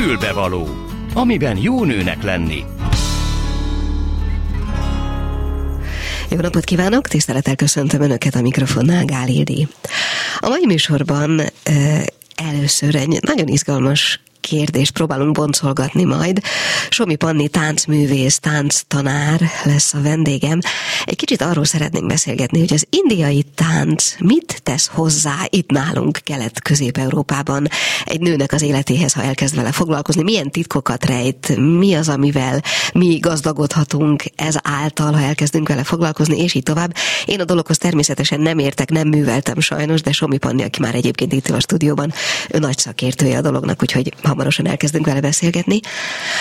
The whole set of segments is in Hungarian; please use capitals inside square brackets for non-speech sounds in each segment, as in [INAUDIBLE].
Fülbevaló, amiben jó nőnek lenni. Jó napot kívánok, tisztelettel köszöntöm Önöket a mikrofonnál, Gál Ildi. A mai műsorban először egy nagyon izgalmas kérdést próbálunk boncolgatni majd. Somi Panni táncművész, tánctanár lesz a vendégem. Egy kicsit arról szeretnénk beszélgetni, hogy az indiai tánc mit tesz hozzá itt nálunk Kelet-Közép-Európában egy nőnek az életéhez, ha elkezd vele foglalkozni, milyen titkokat rejt, mi az, amivel mi gazdagodhatunk ez által, ha elkezdünk vele foglalkozni, és így tovább. Én a dologhoz természetesen nem értek, nem műveltem sajnos, de Somi Panni, aki már egyébként itt a stúdióban, ő nagy szakértője a dolognak, úgyhogy hamarosan elkezdünk vele beszélgetni.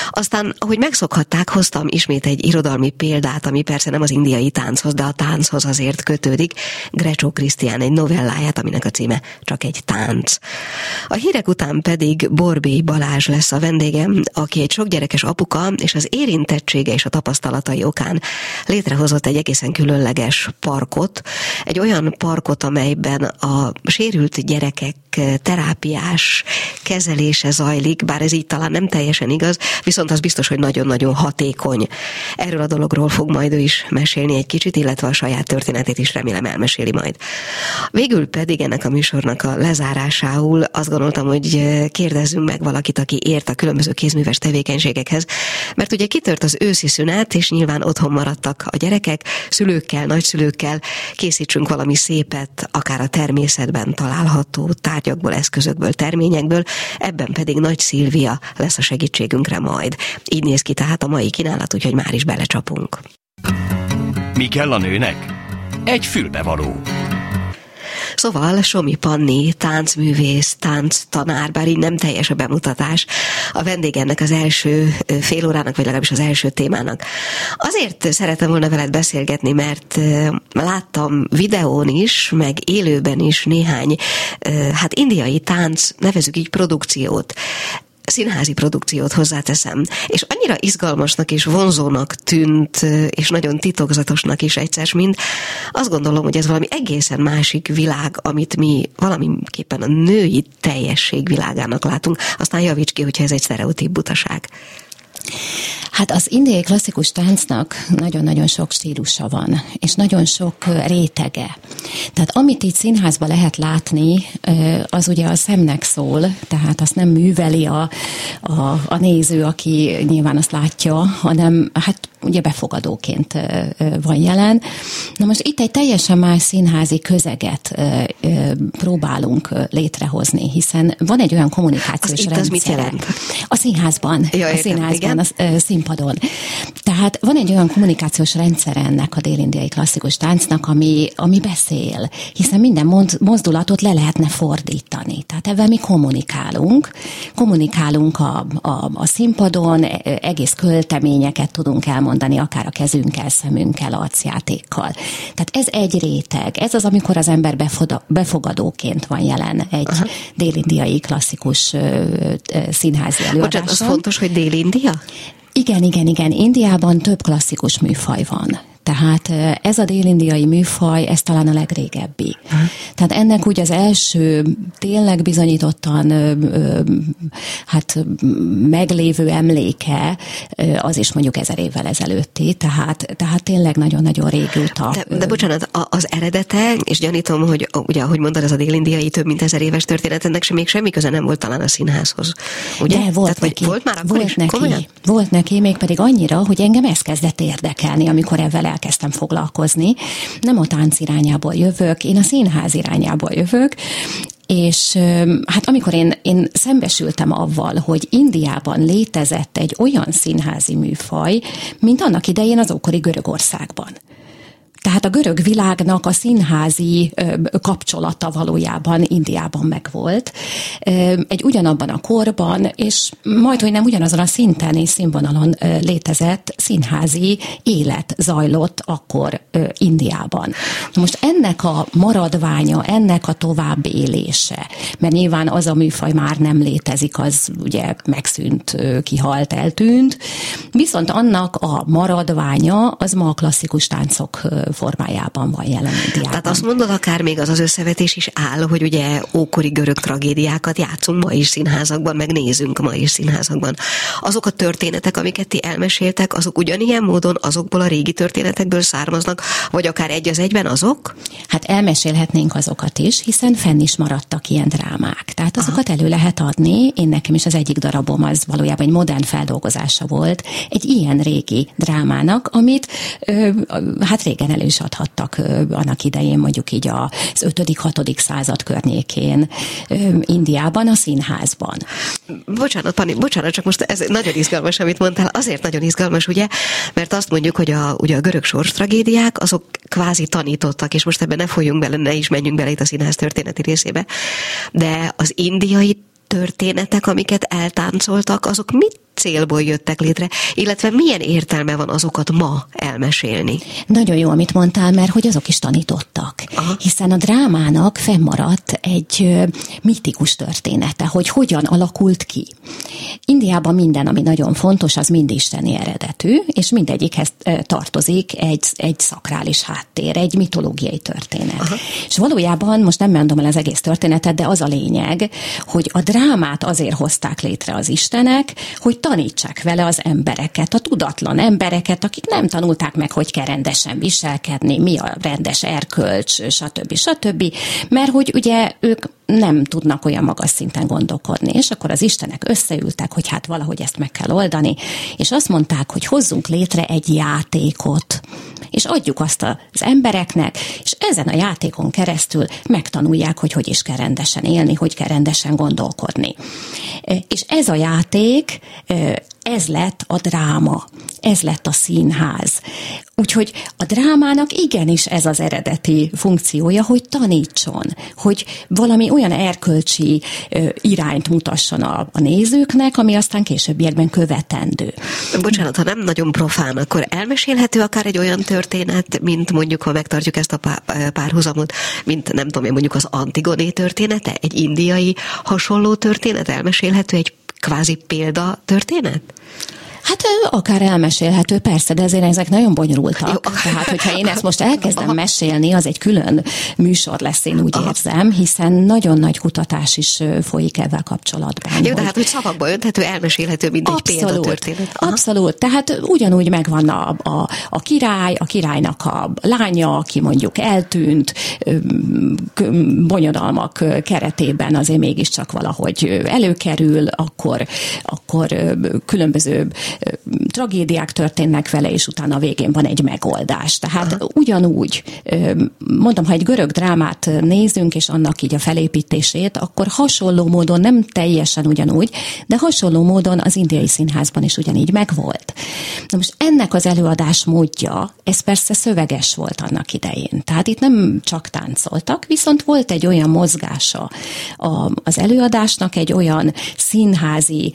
Aztán, ahogy megszokhatták, hoztam ismét egy irodalmi példát, ami persze nem az indiai tánchoz, de a tánchoz azért kötődik. Grecsó Krisztián egy novelláját, aminek a címe csak egy tánc. A hírek után pedig Borbé Balázs lesz a vendégem, aki egy sokgyerekes apuka, és az érintettsége és a tapasztalatai okán létrehozott egy egészen különleges parkot, egy olyan parkot, amelyben a sérült gyerekek terápiás kezelése zajlik, bár ez így talán nem teljesen igaz, viszont az biztos, hogy nagyon-nagyon hatékony. Erről a dologról fog majd ő is mesélni egy kicsit, illetve a saját történetét is remélem elmeséli majd. Végül pedig ennek a műsornak a lezárásául azt gondoltam, hogy kérdezzünk meg valakit, aki ért a különböző kézműves tevékenységekhez, mert ugye kitört az őszi szünet, és nyilván otthon maradtak a gyerekek, szülőkkel, nagyszülőkkel, készítsünk valami szépet, akár a természetben található tárgyakból, eszközökből, terményekből, ebben pedig Nagy Szilvia lesz a segítségünkre majd. Így néz ki tehát a mai kínálat, úgyhogy már is belecsapunk. Mi kell a nőnek? Egy fülbevaló. Szóval Somi Panni, táncművész, tánctanár, bár így nem teljes a bemutatás, a vendég ennek az első fél órának, vagy legalábbis az első témának. Azért szeretem volna veled beszélgetni, mert láttam videón is, meg élőben is néhány, hát indiai tánc, nevezük így produkciót színházi produkciót hozzáteszem, és annyira izgalmasnak és vonzónak tűnt, és nagyon titokzatosnak is egyszer, mint azt gondolom, hogy ez valami egészen másik világ, amit mi valamiképpen a női teljesség világának látunk. Aztán javíts ki, hogyha ez egy sztereotíp butaság. Hát az indiai klasszikus táncnak nagyon-nagyon sok stílusa van, és nagyon sok rétege. Tehát amit itt színházban lehet látni, az ugye a szemnek szól, tehát azt nem műveli a, a, a néző, aki nyilván azt látja, hanem hát ugye befogadóként van jelen. Na most itt egy teljesen más színházi közeget próbálunk létrehozni, hiszen van egy olyan kommunikációs rendszer. Az mit jelent? A színházban, ja, a színházban, igen. a színpadon. Tehát van egy olyan kommunikációs rendszer ennek a délindiai klasszikus táncnak, ami, ami beszél, hiszen minden mozdulatot le lehetne fordítani. Tehát ebben mi kommunikálunk, kommunikálunk a, a, a színpadon, e, egész költeményeket tudunk elmondani, akár a kezünkkel, szemünkkel, arcjátékkal. Tehát ez egy réteg. Ez az, amikor az ember befogadóként van jelen egy Aha. délindiai klasszikus színházi előadáson. Bocsánat, az fontos, hogy délindia? Igen, igen, igen. Indiában több klasszikus műfaj van. Tehát ez a délindiai műfaj, ez talán a legrégebbi. Tehát ennek úgy az első tényleg bizonyítottan hát meglévő emléke az is mondjuk ezer évvel ezelőtti, tehát, tehát tényleg nagyon-nagyon régóta. De, de bocsánat, az eredete, és gyanítom, hogy ugye, ahogy mondod, ez a délindiai több mint ezer éves történet, ennek sem még semmi köze nem volt talán a színházhoz. Ugye? De volt Tehát, neki. Volt már akkor volt is? neki. Komolyan? Volt neki, még pedig annyira, hogy engem ez kezdett érdekelni, amikor ezzel elkezdtem foglalkozni. Nem a tánc irányából jövök, én a színház irányából jövök, és hát amikor én, én szembesültem avval, hogy Indiában létezett egy olyan színházi műfaj, mint annak idején az ókori Görögországban. Tehát a görög világnak a színházi kapcsolata valójában Indiában megvolt. Egy ugyanabban a korban, és majd, hogy nem ugyanazon a szinten és színvonalon létezett színházi élet zajlott akkor Indiában. Most ennek a maradványa, ennek a tovább élése, mert nyilván az a műfaj már nem létezik, az ugye megszűnt, kihalt, eltűnt, viszont annak a maradványa az ma a klasszikus táncok formájában van jelen Indiában. Tehát azt mondod, akár még az az összevetés is áll, hogy ugye ókori görög tragédiákat játszunk ma is színházakban, meg nézünk ma is színházakban. Azok a történetek, amiket ti elmeséltek, azok ugyanilyen módon azokból a régi történetekből származnak, vagy akár egy az egyben azok? Hát elmesélhetnénk azokat is, hiszen fenn is maradtak ilyen drámák. Tehát azokat Aha. elő lehet adni. Én nekem is az egyik darabom az valójában egy modern feldolgozása volt egy ilyen régi drámának, amit ö, hát régen elő is adhattak annak idején, mondjuk így az 5.-6. század környékén Indiában, a színházban. Bocsánat, Pani, bocsánat, csak most ez nagyon izgalmas, amit mondtál. Azért nagyon izgalmas, ugye, mert azt mondjuk, hogy a, ugye a görög sors tragédiák, azok kvázi tanítottak, és most ebben ne folyjunk bele, ne is menjünk bele itt a színház történeti részébe, de az indiai történetek, amiket eltáncoltak, azok mit célból jöttek létre, illetve milyen értelme van azokat ma elmesélni? Nagyon jó, amit mondtál, mert hogy azok is tanítottak. Aha. Hiszen a drámának fennmaradt egy mitikus története, hogy hogyan alakult ki. Indiában minden, ami nagyon fontos, az mind isteni eredetű, és mindegyikhez tartozik egy, egy szakrális háttér, egy mitológiai történet. Aha. És valójában, most nem mondom el az egész történetet, de az a lényeg, hogy a drámát azért hozták létre az istenek, hogy tanítsák vele az embereket, a tudatlan embereket, akik nem tanulták meg, hogy kell rendesen viselkedni, mi a rendes erkölcs, stb. stb. Mert hogy ugye ők nem tudnak olyan magas szinten gondolkodni, és akkor az Istenek összeültek, hogy hát valahogy ezt meg kell oldani, és azt mondták, hogy hozzunk létre egy játékot, és adjuk azt az embereknek, és ezen a játékon keresztül megtanulják, hogy hogy is kell rendesen élni, hogy kell rendesen gondolkodni. És ez a játék ez lett a dráma, ez lett a színház. Úgyhogy a drámának igenis ez az eredeti funkciója, hogy tanítson, hogy valami olyan erkölcsi irányt mutasson a, a nézőknek, ami aztán későbbiekben követendő. Bocsánat, ha nem nagyon profán, akkor elmesélhető akár egy olyan történet, mint mondjuk, ha megtartjuk ezt a párhuzamot, mint nem tudom én, mondjuk az Antigoné története, egy indiai hasonló történet, elmesélhető egy kvázi példa történet? Hát akár elmesélhető, persze, de azért ezek nagyon bonyolultak. Jó. [LAUGHS] Tehát, hogyha én ezt most elkezdem mesélni, az egy külön műsor lesz, én úgy Aha. érzem, hiszen nagyon nagy kutatás is folyik ezzel kapcsolatban. Jó, hogy... de hát hogy szavakba önthető, elmesélhető, mint abszolút, egy példatörténet. Aha. Abszolút, tehát ugyanúgy megvan a, a, a király, a királynak a lánya, aki mondjuk eltűnt, bonyodalmak keretében azért mégiscsak valahogy előkerül, akkor, akkor különböző 嗯 tragédiák történnek vele, és utána a végén van egy megoldás. Tehát Aha. ugyanúgy, mondom, ha egy görög drámát nézünk, és annak így a felépítését, akkor hasonló módon, nem teljesen ugyanúgy, de hasonló módon az indiai színházban is ugyanígy megvolt. Na most ennek az előadás módja, ez persze szöveges volt annak idején. Tehát itt nem csak táncoltak, viszont volt egy olyan mozgása az előadásnak, egy olyan színházi,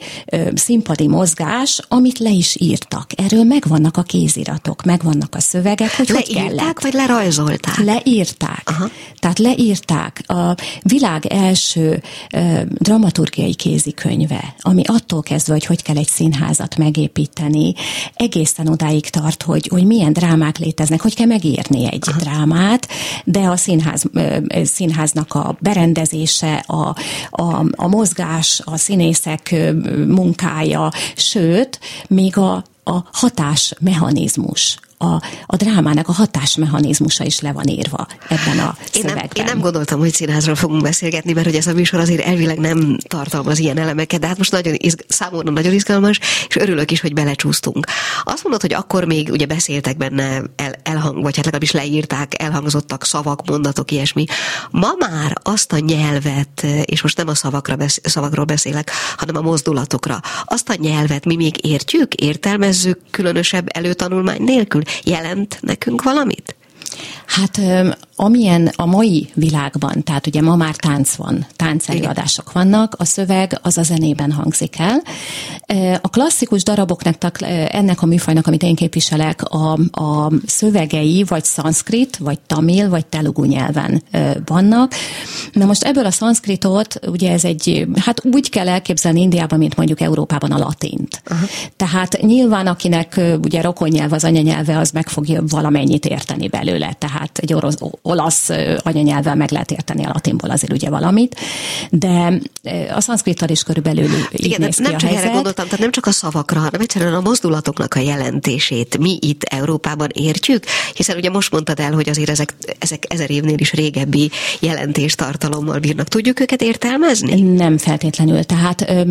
színpadi mozgás, amit le is írtak. Erről megvannak a kéziratok, megvannak a szövegek, hogy Leírták, hogy kellett. vagy lerajzolták? Leírták. Aha. Tehát leírták a világ első uh, dramaturgiai kézikönyve, ami attól kezdve, hogy hogy kell egy színházat megépíteni, egészen odáig tart, hogy, hogy milyen drámák léteznek, hogy kell megírni egy Aha. drámát, de a színház, uh, színháznak a berendezése, a, a, a mozgás, a színészek munkája, sőt, még a, a hatásmechanizmus, a, a drámának a hatásmechanizmusa is le van írva ebben a én szövegben. Nem, én nem gondoltam, hogy színházról fogunk beszélgetni, mert hogy ez a műsor azért elvileg nem tartalmaz ilyen elemeket, de hát most nagyon izg- számomra nagyon izgalmas, és örülök is, hogy belecsúsztunk. Azt mondod, hogy akkor még ugye beszéltek benne el, elhang, vagy hát legalábbis leírták, elhangzottak szavak, mondatok, ilyesmi. Ma már azt a nyelvet, és most nem a szavakra besz, szavakról beszélek, hanem a mozdulatokra, azt a nyelvet mi még értjük, értelmezzük különösebb előtanulmány nélkül? Jelent nekünk valamit? Hát amilyen a mai világban, tehát ugye ma már tánc van, táncelőadások vannak, a szöveg az a zenében hangzik el. A klasszikus daraboknak, ennek a műfajnak, amit én képviselek, a, a szövegei vagy szanszkrit, vagy tamil, vagy telugu nyelven vannak. Na most ebből a szanszkritot, ugye ez egy, hát úgy kell elképzelni Indiában, mint mondjuk Európában a latint. Aha. Tehát nyilván, akinek ugye rokonyelv az anyanyelve, az meg fogja valamennyit érteni belőle. Tehát egy orosz, olasz anyanyelvvel meg lehet érteni a latinból azért ugye valamit, de a szanszkrittal is körülbelül így Igen, néz nem ki csak a helyzet. erre gondoltam, tehát nem csak a szavakra, hanem egyszerűen a mozdulatoknak a jelentését mi itt Európában értjük, hiszen ugye most mondtad el, hogy azért ezek, ezek ezer évnél is régebbi jelentéstartalommal bírnak. Tudjuk őket értelmezni? Nem feltétlenül, tehát ö,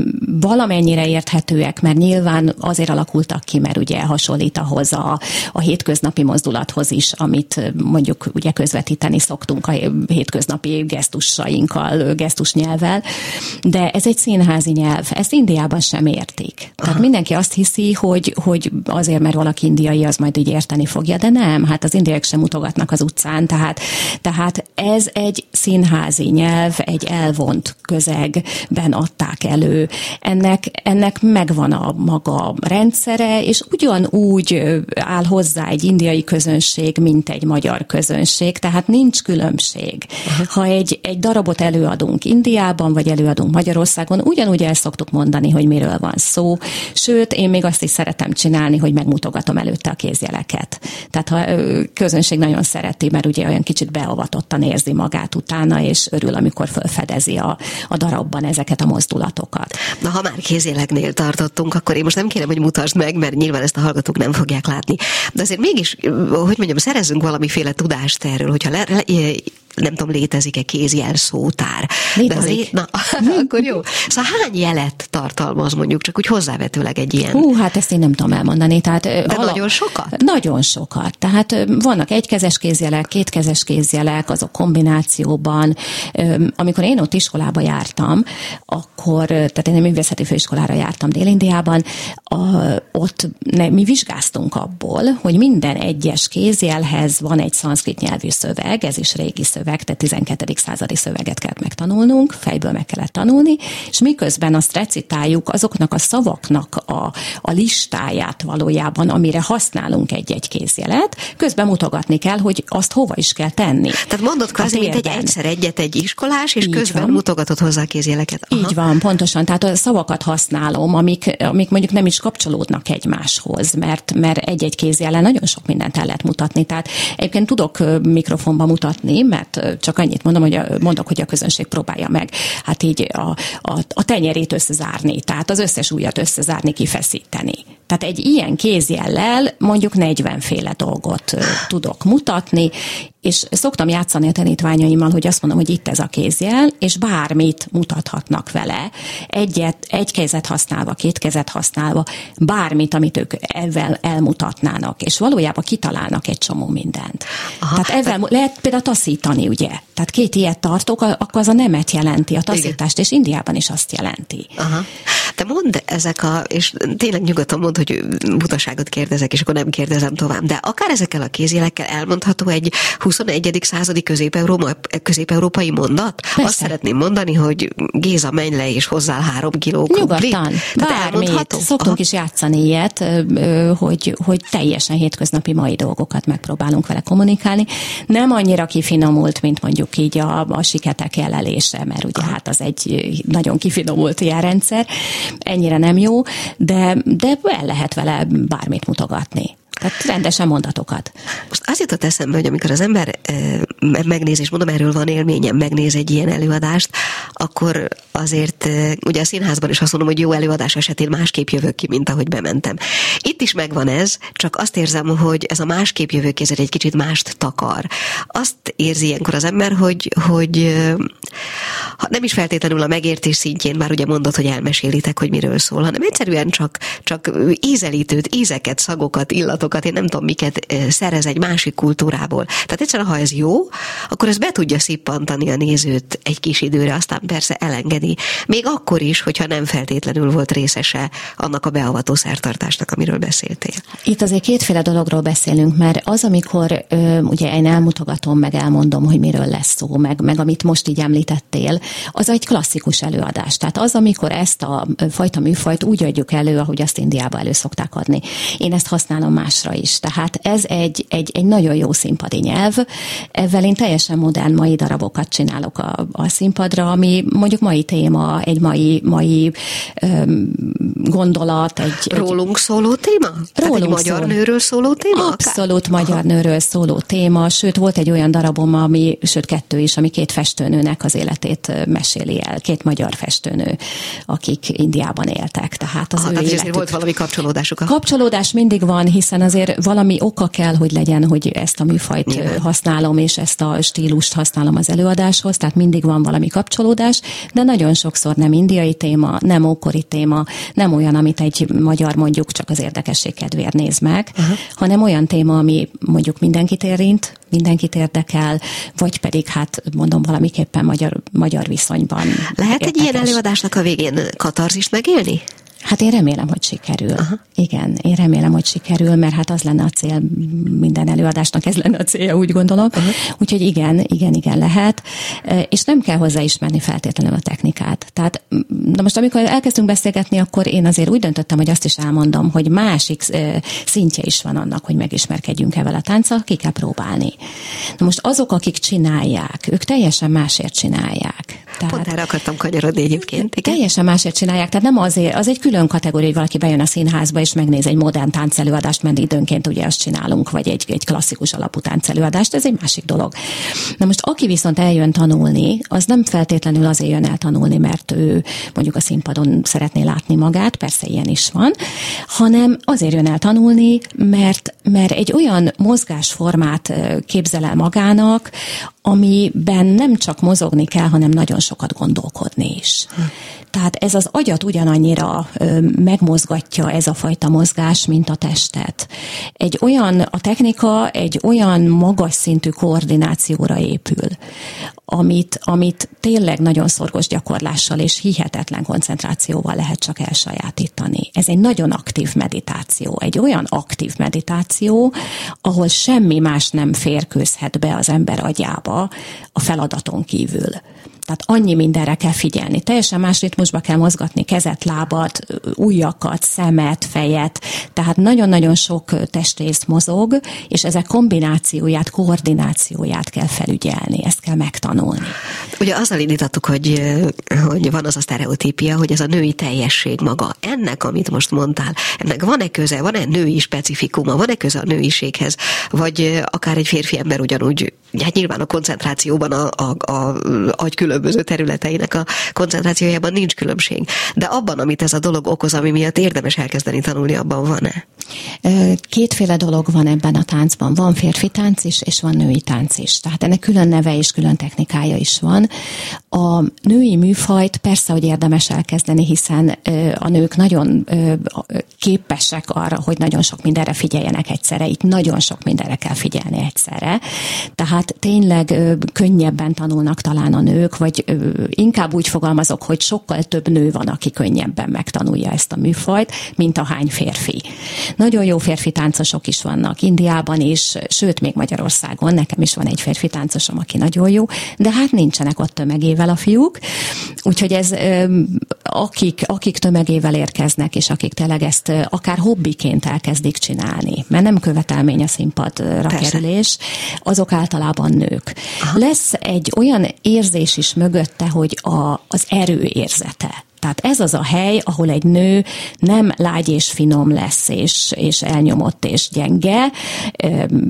valamennyire érthetőek, mert nyilván azért alakultak ki, mert ugye hasonlít ahhoz a, a hétköznapi mozdulathoz is, amit mondjuk ugye közvetíteni szoktunk a hétköznapi gesztusainkkal, gesztusnyelvvel, de ez egy színházi nyelv, ezt Indiában sem értik. Tehát mindenki azt hiszi, hogy, hogy azért, mert valaki indiai, az majd így érteni fogja, de nem, hát az indiaiak sem mutogatnak az utcán, tehát, tehát ez egy színházi nyelv, egy elvont közegben adták elő. Ennek, ennek megvan a maga rendszere, és ugyanúgy áll hozzá egy indiai közönség, mint egy magyar közönség, tehát nincs különbség. Aha. Ha egy, egy darabot előadunk Indiában, vagy előadunk Magyarországon, ugyanúgy el szoktuk mondani, hogy miről van szó, sőt, én még azt is szeretem csinálni, hogy megmutogatom előtte a kézjeleket. Tehát ha közönség nagyon szereti, mert ugye olyan kicsit beavatottan érzi magát utána, és örül, amikor felfedezi a, a darabban ezeket a mozdulatokat. Na, ha már kézjeleknél tartottunk, akkor én most nem kérem, hogy mutasd meg, mert nyilván ezt a hallgatók nem fogják látni. De azért mégis, hogy mondjam, szerezzünk valamiféle tudást erről, hogyha le, le, nem tudom, létezik-e kézjel szótár. Létezik. De azért, [LAUGHS] na, akkor jó. Szóval hány jelet tartalmaz mondjuk, csak úgy hozzávetőleg egy ilyen? Hú, hát ezt én nem tudom elmondani. Tehát, De alap, nagyon sokat? Nagyon sokat. Tehát vannak egykezes kézjelek, kétkezes kézjelek, azok kombinációban. Amikor én ott iskolába jártam, akkor, tehát én a művészeti főiskolára jártam Dél-Indiában, a, ott ne, mi vizsgáztunk abból, hogy minden egyes kézjelhez van egy szanszkrit nyelvű szöveg, ez is régi szöveg, szöveg, tehát 12. századi szöveget kellett megtanulnunk, fejből meg kellett tanulni, és miközben azt recitáljuk azoknak a szavaknak a, a listáját valójában, amire használunk egy-egy kézjelet, közben mutogatni kell, hogy azt hova is kell tenni. Tehát mondod kvázi, mint egy egyszer egyet egy iskolás, és Így közben van. mutogatod hozzá a kézjeleket. Aha. Így van, pontosan. Tehát a szavakat használom, amik, amik mondjuk nem is kapcsolódnak egymáshoz, mert, mert egy-egy kézjelen nagyon sok mindent el lehet mutatni. Tehát egyébként tudok mikrofonba mutatni, mert csak annyit mondom, hogy a, mondok, hogy a közönség próbálja meg. Hát így a, a, a tenyerét összezárni, tehát az összes ujjat összezárni, kifeszíteni. Tehát egy ilyen kézjellel mondjuk 40 féle dolgot tudok mutatni, és szoktam játszani a tanítványaimmal, hogy azt mondom, hogy itt ez a kézjel, és bármit mutathatnak vele. Egyet, egy kezet használva, két kezet használva, bármit, amit ők ezzel elmutatnának, és valójában kitalálnak egy csomó mindent. Aha, Tehát ezzel te... lehet például taszítani, ugye? Tehát két ilyet tartok, akkor az a nemet jelenti, a taszítást, Igen. és Indiában is azt jelenti. Aha. Te mondd ezek a, és tényleg nyugodtan mondd, hogy butaságot kérdezek, és akkor nem kérdezem tovább, de akár ezekkel a kézjelekkel elmondható egy 21. századi közép-európai mondat? Persze. Azt szeretném mondani, hogy Géza, menj le és hozzá három kiló. Nyugodtan, bármit. Szoktunk Aha. is játszani ilyet, hogy, hogy teljesen hétköznapi mai dolgokat megpróbálunk vele kommunikálni. Nem annyira kifinomult, mint mondjuk így a, a siketek jelelése, mert ugye hát az egy nagyon kifinomult ilyen ennyire nem jó, de, de el lehet vele bármit mutogatni. Tehát rendesen mondatokat. Most az jutott eszembe, hogy amikor az ember e, megnéz, és mondom, erről van élményem, megnéz egy ilyen előadást, akkor azért e, ugye a színházban is azt mondom, hogy jó előadás esetén másképp jövök ki, mint ahogy bementem. Itt is megvan ez, csak azt érzem, hogy ez a másképp jövőkézet egy kicsit mást takar. Azt érzi ilyenkor az ember, hogy, hogy ha nem is feltétlenül a megértés szintjén, már ugye mondod, hogy elmesélitek, hogy miről szól, hanem egyszerűen csak, csak ízelítőt, ízeket, szagokat, illatokat én nem tudom miket szerez egy másik kultúrából. Tehát egyszerűen, ha ez jó, akkor ez be tudja szippantani a nézőt egy kis időre, aztán persze elengedi még akkor is, hogyha nem feltétlenül volt részese annak a beavató szertartásnak, amiről beszéltél. Itt azért kétféle dologról beszélünk, mert az, amikor ö, ugye én elmutogatom, meg elmondom, hogy miről lesz szó, meg, meg amit most így említettél, az egy klasszikus előadás. Tehát az, amikor ezt a fajta műfajt úgy adjuk elő, ahogy azt Indiába elő szokták adni. Én ezt használom másra is. Tehát ez egy, egy, egy nagyon jó színpadi nyelv. Ezzel én teljesen modern mai darabokat csinálok a, a színpadra, ami mondjuk mai téma, egy mai, mai öm, gondolat. Egy, Rólunk egy, szóló téma? Rólunk egy magyar szól. nőről szóló téma? Abszolút magyar nőről szóló téma, sőt volt egy olyan darabom, ami, sőt kettő is, ami két festőnőnek az életét meséli el, két magyar festőnő, akik Indiában éltek. Tehát az Aha, ő tehát életük... volt valami kapcsolódásuk. A... Kapcsolódás mindig van, hiszen azért valami oka kell, hogy legyen, hogy ezt a műfajt Nyilván. használom, és ezt a stílust használom az előadáshoz, tehát mindig van valami kapcsolódás, de nagyon sokszor nem indiai téma, nem ókori téma, nem olyan, amit egy magyar mondjuk csak az érdekesség kedvéért néz meg, uh-huh. hanem olyan téma, ami mondjuk mindenkit érint, mindenkit érdekel, vagy pedig hát mondom valamiképpen magyar, magyar viszonyban. Lehet érdekes. egy ilyen előadásnak a végén katarzist megélni? Hát én remélem, hogy sikerül. Aha. Igen, én remélem, hogy sikerül, mert hát az lenne a cél minden előadásnak, ez lenne a célja, úgy gondolom. Aha. Úgyhogy igen, igen, igen lehet. És nem kell hozzá ismerni feltétlenül a technikát. Tehát, na most amikor elkezdtünk beszélgetni, akkor én azért úgy döntöttem, hogy azt is elmondom, hogy másik szintje is van annak, hogy megismerkedjünk ezzel a tánccal, ki kell próbálni. Na most azok, akik csinálják, ők teljesen másért csinálják. Tehát, Pont erre akartam kanyarodni egyébként. Igen. Teljesen másért csinálják, tehát nem azért, az egy külön kategória, hogy valaki bejön a színházba és megnéz egy modern táncelőadást, mert időnként ugye azt csinálunk, vagy egy, egy klasszikus alapú táncelőadást, ez egy másik dolog. Na most aki viszont eljön tanulni, az nem feltétlenül azért jön el tanulni, mert ő mondjuk a színpadon szeretné látni magát, persze ilyen is van, hanem azért jön el tanulni, mert, mert egy olyan mozgásformát képzel el magának, amiben nem csak mozogni kell, hanem nagyon sokat gondolkodni is. Hm. Tehát ez az agyat ugyanannyira megmozgatja ez a fajta mozgás, mint a testet. Egy olyan, a technika egy olyan magas szintű koordinációra épül, amit, amit tényleg nagyon szorgos gyakorlással és hihetetlen koncentrációval lehet csak elsajátítani. Ez egy nagyon aktív meditáció, egy olyan aktív meditáció, ahol semmi más nem férkőzhet be az ember agyába a feladaton kívül. Tehát annyi mindenre kell figyelni. Teljesen más ritmusba kell mozgatni kezet, lábat, ujjakat, szemet, fejet. Tehát nagyon-nagyon sok testrész mozog, és ezek kombinációját, koordinációját kell felügyelni, ezt kell megtanulni. Ugye azzal indítottuk, hogy, hogy van az a sztereotípia, hogy ez a női teljesség maga. Ennek, amit most mondtál, ennek van-e köze, van-e női specifikuma, van-e köze a nőiséghez, vagy akár egy férfi ember ugyanúgy, hát nyilván a koncentrációban a, a, a agy különböző területeinek a koncentrációjában nincs különbség. De abban, amit ez a dolog okoz, ami miatt érdemes elkezdeni tanulni, abban van-e? Kétféle dolog van ebben a táncban. Van férfi tánc is, és van női tánc is. Tehát ennek külön neve és külön technikája is van. A női műfajt persze, hogy érdemes elkezdeni, hiszen a nők nagyon képesek arra, hogy nagyon sok mindenre figyeljenek egyszerre. Itt nagyon sok mindenre kell figyelni egyszerre. Tehát tényleg könnyebben tanulnak talán a nők, vagy inkább úgy fogalmazok, hogy sokkal több nő van, aki könnyebben megtanulja ezt a műfajt, mint a hány férfi. Nagyon jó férfi táncosok is vannak Indiában is, sőt, még Magyarországon. Nekem is van egy férfi táncosom, aki nagyon jó, de hát nincsenek ott tömegével a fiúk. Úgyhogy ez, akik, akik tömegével érkeznek, és akik tényleg ezt akár hobbiként elkezdik csinálni, mert nem követelmény a színpadra Persze. kerülés, azok általában nők. Aha. Lesz egy olyan érzés is mögötte, hogy a, az erő érzete. Tehát ez az a hely, ahol egy nő nem lágy és finom lesz, és, és elnyomott és gyenge,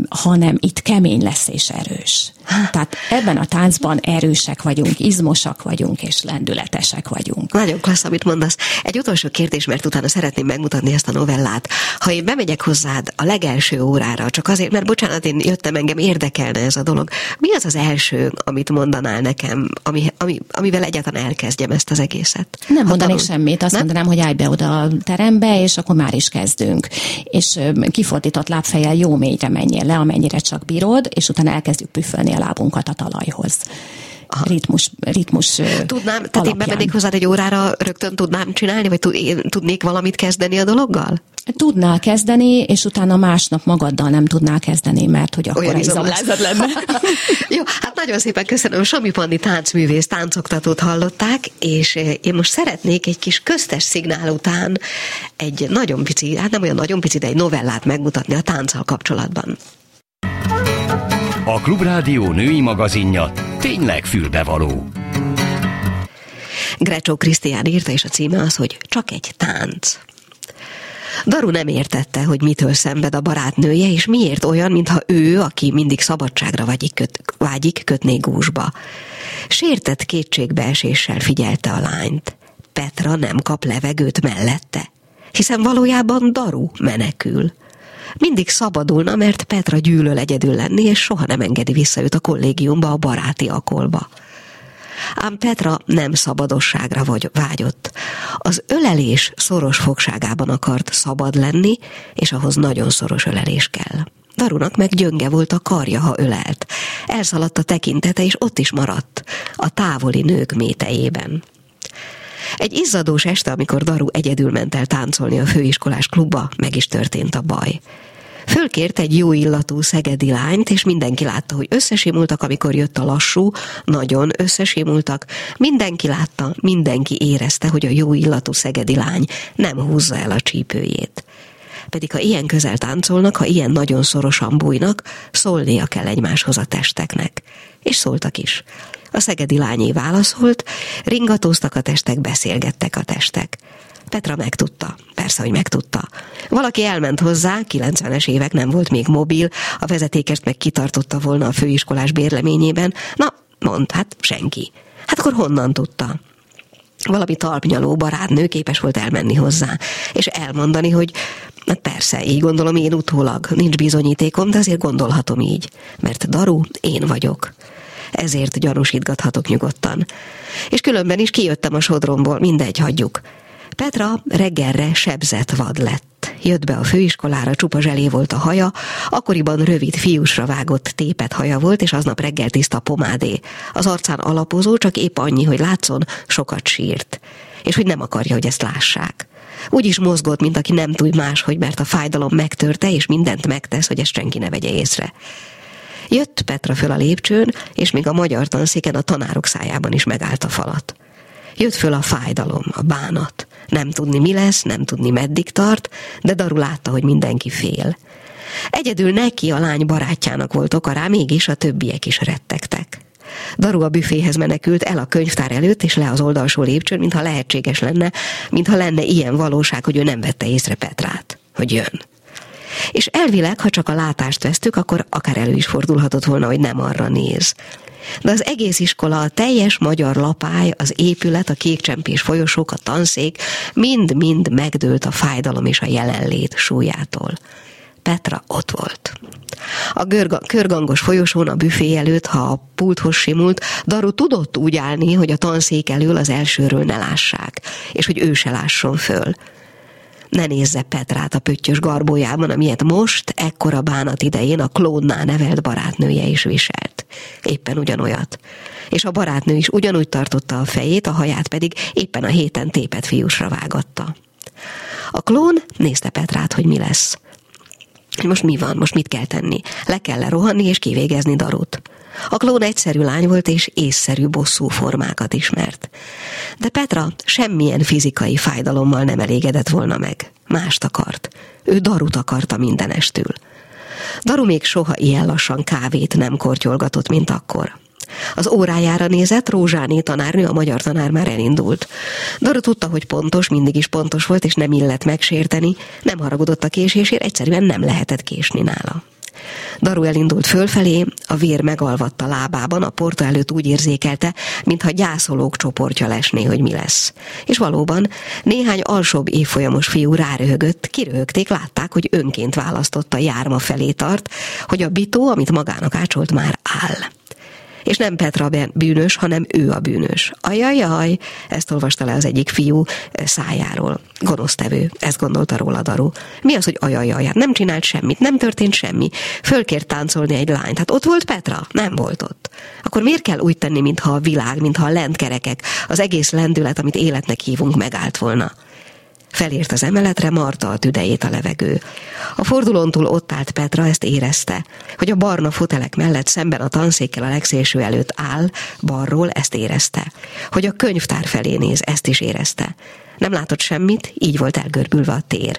hanem itt kemény lesz és erős. Tehát ebben a táncban erősek vagyunk, izmosak vagyunk, és lendületesek vagyunk. Nagyon klassz, amit mondasz. Egy utolsó kérdés, mert utána szeretném megmutatni ezt a novellát. Ha én bemegyek hozzád a legelső órára, csak azért, mert bocsánat, én jöttem, engem érdekelne ez a dolog. Mi az az első, amit mondanál nekem, ami, ami, amivel egyáltalán elkezdjem ezt az egészet? Nem mondanék tanul... semmit, azt nem? mondanám, hogy állj be oda a terembe, és akkor már is kezdünk. És kifordított lábfejjel jó mélyre menjél le, amennyire csak bírod, és utána elkezdjük püfölni a lábunkat a talajhoz. Ritmus, ritmus Tudnám, tehát alapján. én bemennék hozzád egy órára, rögtön tudnám csinálni, vagy tud, én tudnék valamit kezdeni a dologgal? Tudnál kezdeni, és utána másnap magaddal nem tudnál kezdeni, mert hogy akkor izomlázad lenne. [LAUGHS] [LAUGHS] Jó, hát nagyon szépen köszönöm. Sami Pandi táncművész táncoktatót hallották, és én most szeretnék egy kis köztes szignál után egy nagyon pici, hát nem olyan nagyon pici, de egy novellát megmutatni a tánccal kapcsolatban. A Klubrádió női magazinja tényleg fülbevaló. Grecsó Krisztián írta, és a címe az, hogy Csak egy tánc. Daru nem értette, hogy mitől szenved a barátnője, és miért olyan, mintha ő, aki mindig szabadságra vágyik, köt, vágyik kötné gúzsba. Sértett kétségbeeséssel figyelte a lányt. Petra nem kap levegőt mellette, hiszen valójában Daru menekül. Mindig szabadulna, mert Petra gyűlöl egyedül lenni, és soha nem engedi vissza őt a kollégiumba, a baráti akolba. Ám Petra nem szabadosságra vagy vágyott. Az ölelés szoros fogságában akart szabad lenni, és ahhoz nagyon szoros ölelés kell. Darunak meg gyönge volt a karja, ha ölelt. Elszaladt a tekintete, és ott is maradt, a távoli nők métejében. Egy izzadós este, amikor Daru egyedül ment el táncolni a főiskolás klubba, meg is történt a baj. Fölkért egy jó illatú szegedi lányt, és mindenki látta, hogy összesimultak, amikor jött a lassú, nagyon összesimultak. Mindenki látta, mindenki érezte, hogy a jó illatú szegedi lány nem húzza el a csípőjét. Pedig ha ilyen közel táncolnak, ha ilyen nagyon szorosan bújnak, szólnia kell egymáshoz a testeknek. És szóltak is. A szegedi lányé válaszolt, ringatóztak a testek, beszélgettek a testek. Petra megtudta. Persze, hogy megtudta. Valaki elment hozzá, 90-es évek nem volt még mobil, a vezetékest meg kitartotta volna a főiskolás bérleményében. Na, mond, hát senki. Hát akkor honnan tudta? Valami talpnyaló barátnő képes volt elmenni hozzá, és elmondani, hogy Hát persze, így gondolom én utólag. Nincs bizonyítékom, de azért gondolhatom így. Mert Daru én vagyok. Ezért gyanúsítgathatok nyugodtan. És különben is kijöttem a sodromból, mindegy, hagyjuk. Petra reggelre sebzett vad lett. Jött be a főiskolára, csupa zselé volt a haja, akkoriban rövid fiúsra vágott tépet haja volt, és aznap reggel tiszta pomádé. Az arcán alapozó, csak épp annyi, hogy látszon, sokat sírt. És hogy nem akarja, hogy ezt lássák. Úgy is mozgott, mint aki nem tud máshogy, mert a fájdalom megtörte, és mindent megtesz, hogy ezt senki ne vegye észre. Jött Petra föl a lépcsőn, és még a magyar tanszéken a tanárok szájában is megállt a falat. Jött föl a fájdalom, a bánat. Nem tudni mi lesz, nem tudni meddig tart, de Daru látta, hogy mindenki fél. Egyedül neki a lány barátjának volt oka rá, mégis a többiek is rettegtek. Daru a büféhez menekült el a könyvtár előtt, és le az oldalsó lépcsőn, mintha lehetséges lenne, mintha lenne ilyen valóság, hogy ő nem vette észre Petrát, hogy jön. És elvileg, ha csak a látást vesztük, akkor akár elő is fordulhatott volna, hogy nem arra néz. De az egész iskola, a teljes magyar lapály, az épület, a kékcsempés folyosók, a tanszék mind-mind megdőlt a fájdalom és a jelenlét súlyától. Petra ott volt. A görga, körgangos folyosón a büfé előtt, ha a pulthoz simult, Daru tudott úgy állni, hogy a tanszék elől az elsőről ne lássák, és hogy ő se lásson föl ne nézze Petrát a pöttyös garbójában, amilyet most, ekkora bánat idején a klónnál nevelt barátnője is viselt. Éppen ugyanolyat. És a barátnő is ugyanúgy tartotta a fejét, a haját pedig éppen a héten tépet fiúsra vágatta. A klón nézte Petrát, hogy mi lesz. Most mi van, most mit kell tenni? Le kell -e rohanni és kivégezni Darut. A klón egyszerű lány volt, és észszerű bosszú formákat ismert. De Petra semmilyen fizikai fájdalommal nem elégedett volna meg. Mást akart. Ő Darut akarta mindenestül. Daru még soha ilyen lassan kávét nem kortyolgatott, mint akkor. Az órájára nézett, Rózsáné tanárnő, a magyar tanár már elindult. Daru tudta, hogy pontos, mindig is pontos volt, és nem illet megsérteni, nem haragudott a késésért, egyszerűen nem lehetett késni nála. Daru elindult fölfelé, a vér megalvadt a lábában, a porta előtt úgy érzékelte, mintha gyászolók csoportja lesné, hogy mi lesz. És valóban néhány alsóbb évfolyamos fiú ráröhögött, kiröhögték, látták, hogy önként választotta járma felé tart, hogy a bitó, amit magának ácsolt, már áll. És nem Petra bűnös, hanem ő a bűnös. Ajajaj, ezt olvasta le az egyik fiú szájáról. Gonosztevő, ezt gondolta róla Daru. Mi az, hogy ajajaj? Hát nem csinált semmit, nem történt semmi. Fölkért táncolni egy lányt. Hát ott volt Petra? Nem volt ott. Akkor miért kell úgy tenni, mintha a világ, mintha a lentkerekek, az egész lendület, amit életnek hívunk, megállt volna? Felért az emeletre, marta a tüdejét a levegő. A fordulóntól ott állt Petra, ezt érezte, hogy a barna fotelek mellett szemben a tanszékkel a legszélső előtt áll, balról ezt érezte. Hogy a könyvtár felé néz, ezt is érezte. Nem látott semmit, így volt elgörbülve a tér.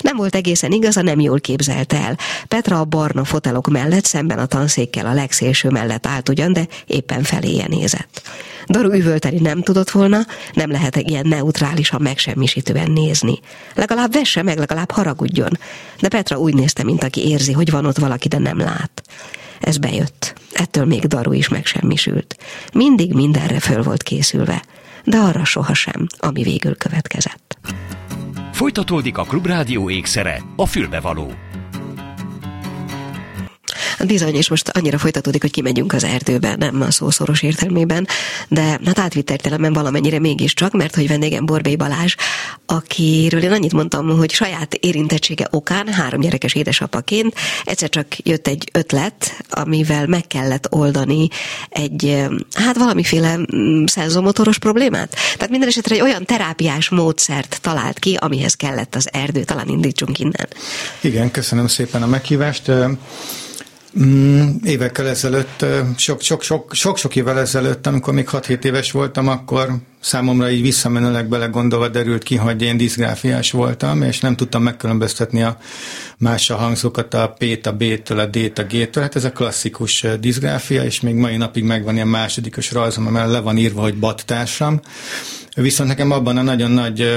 Nem volt egészen igaza, nem jól képzelte el. Petra a barna fotelok mellett, szemben a tanszékkel a legszélső mellett állt ugyan, de éppen feléje nézett. Daru üvölteni nem tudott volna, nem lehet ilyen neutrálisan megsemmisítően nézni. Legalább vesse meg, legalább haragudjon. De Petra úgy nézte, mint aki érzi, hogy van ott valaki, de nem lát. Ez bejött. Ettől még Daru is megsemmisült. Mindig mindenre föl volt készülve, de arra sohasem, ami végül következett. Folytatódik a Klubrádió ékszere, a fülbevaló. Bizony, és most annyira folytatódik, hogy kimegyünk az erdőbe, nem a szószoros értelmében, de hát átvitt értelemben valamennyire mégiscsak, mert hogy vendégem Borbély Balázs, akiről én annyit mondtam, hogy saját érintettsége okán, három gyerekes édesapaként, egyszer csak jött egy ötlet, amivel meg kellett oldani egy, hát valamiféle mm, szenzomotoros problémát. Tehát minden esetre egy olyan terápiás módszert talált ki, amihez kellett az erdő. Talán indítsunk innen. Igen, köszönöm szépen a meghívást. Mm, évekkel ezelőtt, sok-sok évvel ezelőtt, amikor még 6-7 éves voltam, akkor számomra így visszamenőleg belegondolva derült ki, hogy én diszgráfiás voltam, és nem tudtam megkülönböztetni a más a hangzókat, a P-t, a B-től, a D-t, a G-től. Hát ez a klasszikus diszgráfia, és még mai napig megvan ilyen másodikos rajzom, amely le van írva, hogy battársam. Viszont nekem abban a nagyon nagy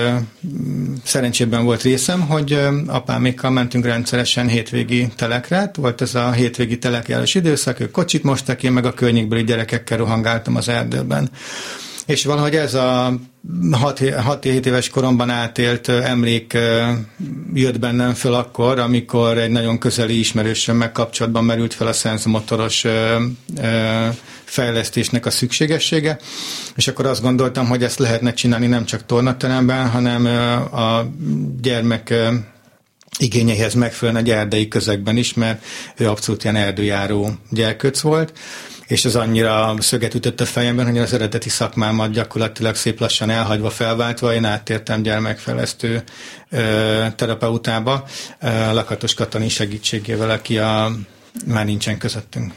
szerencsében volt részem, hogy apámékkal mentünk rendszeresen hétvégi telekre. Volt ez a hétvégi telekjárás időszak, ők kocsit mostak, én meg a környékbeli gyerekekkel rohangáltam az erdőben. És valahogy ez a 6-7 éves koromban átélt emlék jött bennem föl akkor, amikor egy nagyon közeli ismerősömmel kapcsolatban merült fel a szenzomotoros fejlesztésnek a szükségessége, és akkor azt gondoltam, hogy ezt lehetne csinálni nem csak tornateremben, hanem a gyermek igényeihez megfelelően egy erdei közegben is, mert ő abszolút ilyen erdőjáró gyerkőc volt, és ez annyira szöget ütött a fejemben, hogy az eredeti szakmámat gyakorlatilag szép lassan elhagyva, felváltva, én áttértem gyermekfejlesztő terapeutába, Lakatos Katalin segítségével, aki a, már nincsen közöttünk.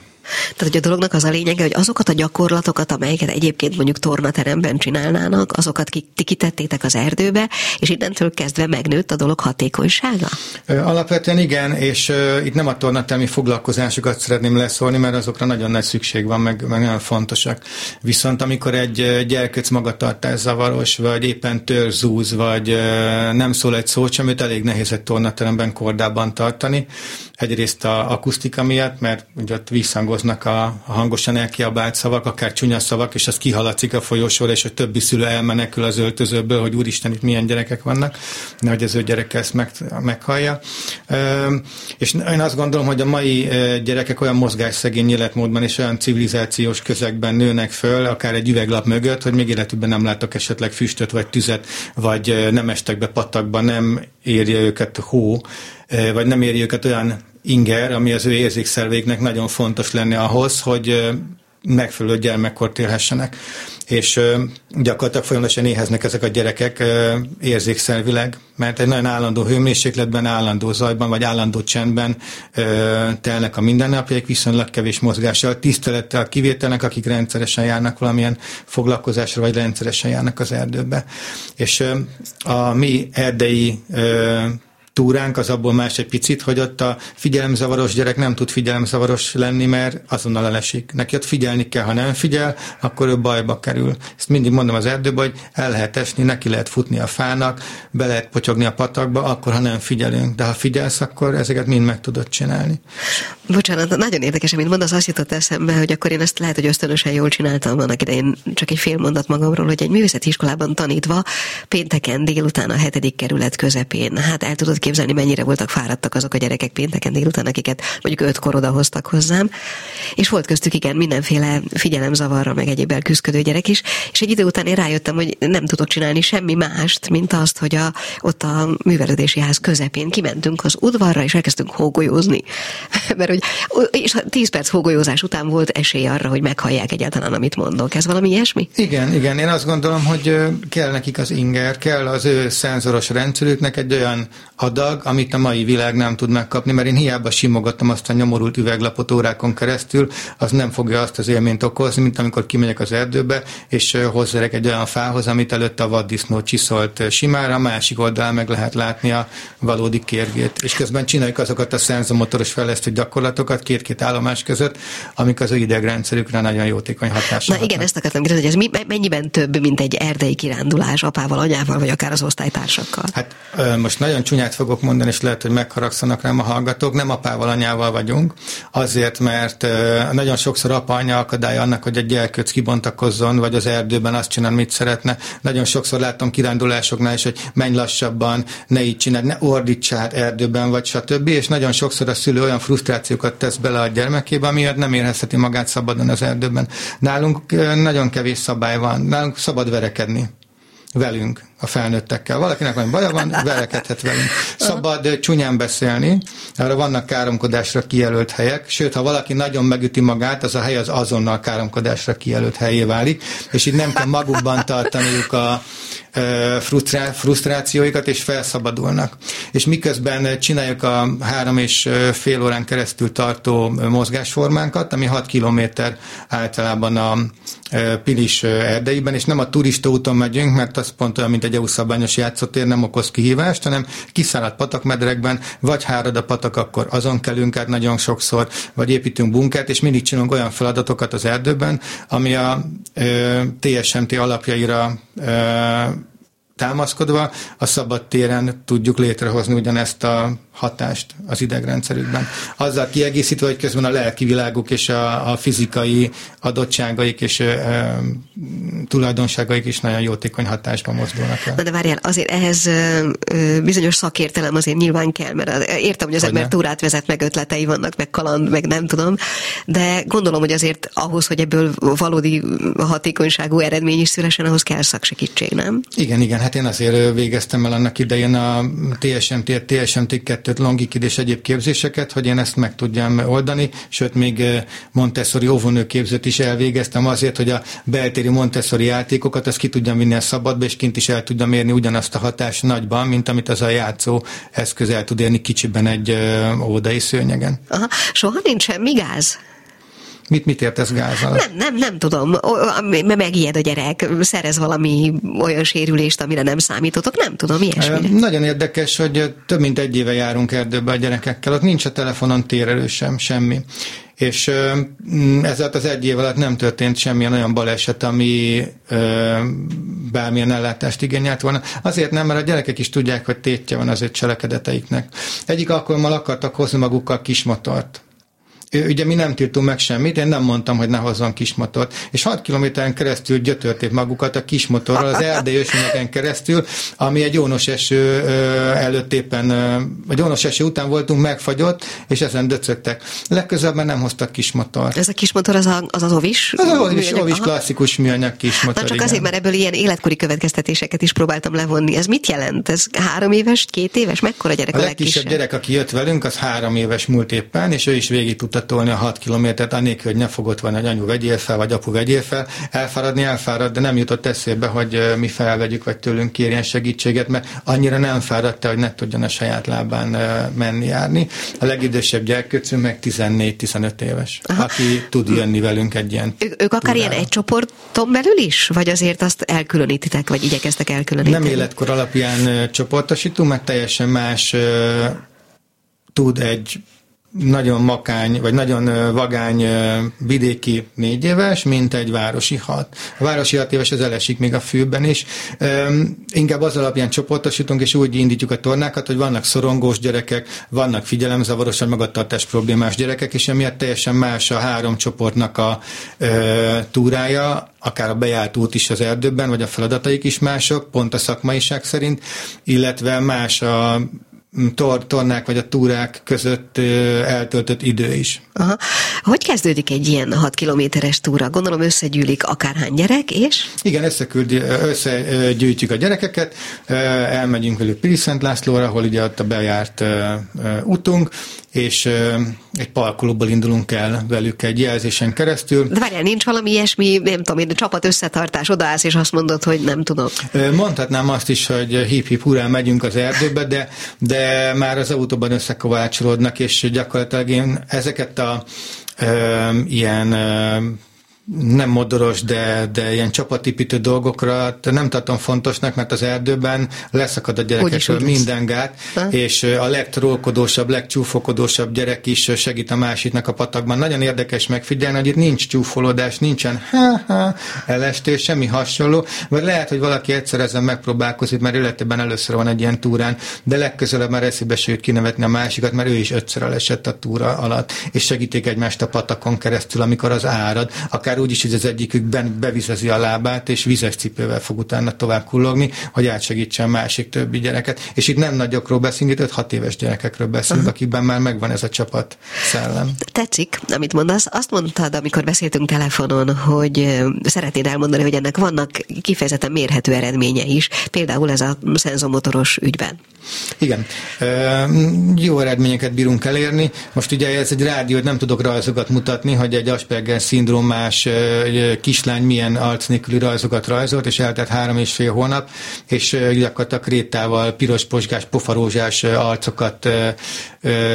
Tehát, hogy a dolognak az a lényege, hogy azokat a gyakorlatokat, amelyeket egyébként mondjuk tornateremben csinálnának, azokat ti kitettétek az erdőbe, és innentől kezdve megnőtt a dolog hatékonysága? Alapvetően igen, és itt nem a tornateremi foglalkozásokat szeretném leszólni, mert azokra nagyon nagy szükség van, meg, meg nagyon fontosak. Viszont amikor egy gyerkőc magatartás zavaros, vagy éppen törzúz, vagy nem szól egy szót sem, amit elég nehéz egy tornateremben kordában tartani, Egyrészt a akusztika miatt, mert ugye ott visszhangoznak a, hangosan elkiabált szavak, akár csúnya szavak, és az kihaladszik a folyosóra, és a többi szülő elmenekül az öltözőből, hogy úristen, itt milyen gyerekek vannak, nehogy az ő gyereke ezt meg, meghallja. És én azt gondolom, hogy a mai gyerekek olyan mozgásszegény életmódban és olyan civilizációs közegben nőnek föl, akár egy üveglap mögött, hogy még életükben nem látok esetleg füstöt, vagy tüzet, vagy nem estek be patakba, nem érje őket hó, vagy nem éri őket olyan inger, ami az ő érzékszervéknek nagyon fontos lenne ahhoz, hogy megfelelő gyermekkort élhessenek. És gyakorlatilag folyamatosan éheznek ezek a gyerekek érzékszervileg, mert egy nagyon állandó hőmérsékletben, állandó zajban, vagy állandó csendben telnek a mindennapjaik, viszonylag kevés mozgással, tisztelettel kivételnek, akik rendszeresen járnak valamilyen foglalkozásra, vagy rendszeresen járnak az erdőbe. És a mi erdei túránk az abból más egy picit, hogy ott a figyelemzavaros gyerek nem tud figyelemzavaros lenni, mert azonnal elesik. Neki ott figyelni kell, ha nem figyel, akkor ő bajba kerül. Ezt mindig mondom az erdőben, hogy el lehet esni, neki lehet futni a fának, be lehet potyogni a patakba, akkor ha nem figyelünk. De ha figyelsz, akkor ezeket mind meg tudod csinálni. Bocsánat, nagyon érdekes, amit mondasz, azt jutott eszembe, hogy akkor én ezt lehet, hogy ösztönösen jól csináltam annak idején, csak egy fél mondat magamról, hogy egy művészeti iskolában tanítva pénteken délután a hetedik kerület közepén, hát el tudod elképzelni, mennyire voltak fáradtak azok a gyerekek pénteken délután, akiket mondjuk ötkor odahoztak hozzám. És volt köztük igen mindenféle figyelemzavarra, meg egyéb elküzdködő gyerek is, és egy idő után én rájöttem, hogy nem tudok csinálni semmi mást, mint azt, hogy a, ott a művelődési ház közepén kimentünk az udvarra, és elkezdtünk hógolyózni. [LAUGHS] Mert hogy, és 10 perc hógolyózás után volt esély arra, hogy meghallják egyáltalán, amit mondok. Ez valami ilyesmi? Igen, igen. Én azt gondolom, hogy kell nekik az inger, kell az ő szenzoros rendszerüknek egy olyan adag, amit a mai világ nem tud megkapni, mert én hiába simogattam azt a nyomorult üveglapot órákon keresztül, az nem fogja azt az élményt okozni, mint amikor kimegyek az erdőbe, és hozzárek egy olyan fához, amit előtt a vaddisznó csiszolt simára, a másik oldalán meg lehet látni a valódi kérgét. És közben csináljuk azokat a szenzomotoros fejlesztő gyakorlatokat két-két állomás között, amik az ő idegrendszerükre nagyon jótékony hatással. Na igen, ezt akartam kérdezni, hogy ez mennyiben több, mint egy erdei kirándulás apával, anyával, vagy akár az osztálytársakkal? Hát most nagyon csúnyát fogok mondani, és lehet, hogy megharagszanak rám a hallgatók. Nem apával, anyával vagyunk, azért, mert nagyon sokszor apa, anya akadálya annak, hogy egy gyerkőc kibontakozzon, vagy az erdőben azt csinál, mit szeretne. Nagyon sokszor látom kirándulásoknál is, hogy menj lassabban, ne így csináld, ne ordítsál erdőben, vagy stb. És nagyon sokszor a szülő olyan frusztrációkat tesz bele a gyermekébe, amiatt nem érhezheti magát szabadon az erdőben. Nálunk nagyon kevés szabály van, nálunk szabad verekedni velünk, a felnőttekkel. Valakinek van baja van, verekedhet velünk. Szabad csúnyán beszélni, arra vannak káromkodásra kijelölt helyek, sőt, ha valaki nagyon megüti magát, az a hely az azonnal káromkodásra kijelölt helyé válik, és így nem kell magukban tartaniuk a frusztrá- frusztrációikat, és felszabadulnak. És miközben csináljuk a három és fél órán keresztül tartó mozgásformánkat, ami 6 kilométer általában a Pilis erdeiben, és nem a turista úton megyünk, mert az pont olyan, mint egy EU szabályos játszótér, nem okoz kihívást, hanem kiszállt patakmedrekben, vagy hárad a patak, akkor azon kelünk át nagyon sokszor, vagy építünk bunkert, és mindig csinálunk olyan feladatokat az erdőben, ami a ö, TSMT alapjaira ö, támaszkodva a szabad téren tudjuk létrehozni ugyanezt a hatást az idegrendszerükben. Azzal kiegészítve, hogy közben a lelki világuk és a, a fizikai adottságaik és e, tulajdonságaik is nagyon jótékony hatásban mozdulnak el. Na de várjál, azért ehhez e, bizonyos szakértelem azért nyilván kell, mert értem, hogy az hogy ember túrát vezet, meg ötletei vannak, meg kaland, meg nem tudom, de gondolom, hogy azért ahhoz, hogy ebből valódi hatékonyságú eredmény is szülesen, ahhoz kell szaksegítség, nem? Igen, igen, hát én azért végeztem el annak idején a TSMT, TSMT 2 tehát longikid és egyéb képzéseket, hogy én ezt meg tudjam oldani, sőt még Montessori óvónő képzőt is elvégeztem azért, hogy a beltéri Montessori játékokat azt ki tudjam vinni a szabadba, és kint is el tudjam érni ugyanazt a hatást nagyban, mint amit az a játszó eszköz el tud érni kicsiben egy ódai szőnyegen. Aha. Soha nincs semmi? Mit, mit értesz gázzal? Nem, nem, nem tudom. Megijed a gyerek, szerez valami olyan sérülést, amire nem számítottak, nem tudom, ilyesmire. Nagyon érdekes, hogy több mint egy éve járunk erdőbe a gyerekekkel, ott nincs a telefonon térerő sem, semmi. És ez alatt az egy év alatt nem történt semmilyen olyan baleset, ami ö, bármilyen ellátást igényelt volna. Azért nem, mert a gyerekek is tudják, hogy tétje van az ő cselekedeteiknek. Egyik alkalommal akartak hozni magukkal kismotort ugye mi nem tiltunk meg semmit, én nem mondtam, hogy ne hozzon kismotort. És 6 kilométeren keresztül gyötörték magukat a kismotorral az erdei ősényeken keresztül, ami egy jónos eső előtt éppen, vagy jónos eső után voltunk, megfagyott, és ezen döcögtek. Legközelebb már nem hoztak kismotort. Ez a kismotor az a, az, az ovis? Az a ovis, ovis klasszikus műanyag kismotor. Na csak igen. azért, mert ebből ilyen életkori következtetéseket is próbáltam levonni. Ez mit jelent? Ez három éves, két éves? Mekkora gyerek a, a legkisebb? legkisebb gyerek, aki jött velünk, az három éves múlt éppen, és ő is végig tudta tolni a 6 kilométert, annélkül, hogy ne fogott volna, hogy anyu vegyél fel, vagy apu vegyél fel. Elfáradni elfárad, de nem jutott eszébe, hogy mi felvegyük, vagy tőlünk kérjen segítséget, mert annyira nem fáradta, hogy ne tudjon a saját lábán menni, járni. A legidősebb gyerkőcünk meg 14-15 éves, Aha. aki tud jönni velünk egy ilyen. Ő, ők akár ilyen egy csoporton belül is? Vagy azért azt elkülönítitek, vagy igyekeztek elkülöníteni? Nem életkor alapján csoportosítunk, mert teljesen más tud egy nagyon makány, vagy nagyon vagány vidéki négy éves, mint egy városi hat. A városi hat éves az elesik még a fűben is. Inkább az alapján csoportosítunk, és úgy indítjuk a tornákat, hogy vannak szorongós gyerekek, vannak figyelemzavaros, vagy magatartás problémás gyerekek, és emiatt teljesen más a három csoportnak a e, túrája, akár a bejárt út is az erdőben, vagy a feladataik is mások, pont a szakmaiság szerint, illetve más a tor- tornák vagy a túrák között eltöltött idő is. Aha. Hogy kezdődik egy ilyen 6 kilométeres túra? Gondolom összegyűlik akárhány gyerek, és? Igen, összeküldi, összegyűjtjük a gyerekeket, elmegyünk velük Piriszent Lászlóra, ahol ugye ott a bejárt utunk, és egy parkolóból indulunk el velük egy jelzésen keresztül. De várjál, nincs valami ilyesmi, nem tudom én, csapat összetartás, odaállsz, és azt mondod, hogy nem tudom. Mondhatnám azt is, hogy hip-hip urán megyünk az erdőbe, de, de már az autóban összekovácsolódnak, és gyakorlatilag én ezeket a ö, ilyen ö, nem modoros, de, de ilyen csapatépítő dolgokra nem tartom fontosnak, mert az erdőben leszakad a gyerekekről minden gát, ha? és a legtrólkodósabb, legcsúfokodósabb gyerek is segít a másiknak a patakban. Nagyon érdekes megfigyelni, hogy itt nincs csúfolódás, nincsen ha-ha, elestés, semmi hasonló, vagy lehet, hogy valaki egyszer ezen megpróbálkozik, mert életében először van egy ilyen túrán, de legközelebb már eszébe se jut kinevetni a másikat, mert ő is ötször elesett a túra alatt, és segítik egymást a patakon keresztül, amikor az árad, akár úgy is, hogy az egyikükben bevizezi a lábát, és vizes cipővel fog utána tovább kullogni, hogy átsegítsen a másik többi gyereket. És itt nem nagyokról beszélünk, itt 5-6 éves gyerekekről beszélünk, uh-huh. akikben már megvan ez a csapat szellem. Tetszik, amit mondasz. Azt mondtad, amikor beszéltünk telefonon, hogy szeretnéd elmondani, hogy ennek vannak kifejezetten mérhető eredménye is, például ez a szenzomotoros ügyben. Igen. Jó eredményeket bírunk elérni. Most ugye ez egy rádió, nem tudok rajzokat mutatni, hogy egy Asperger szindrómás kislány milyen arc nélküli rajzokat rajzolt, és eltelt három és fél hónap, és gyakorlatilag krétával piros, posgás, pofarózsás arcokat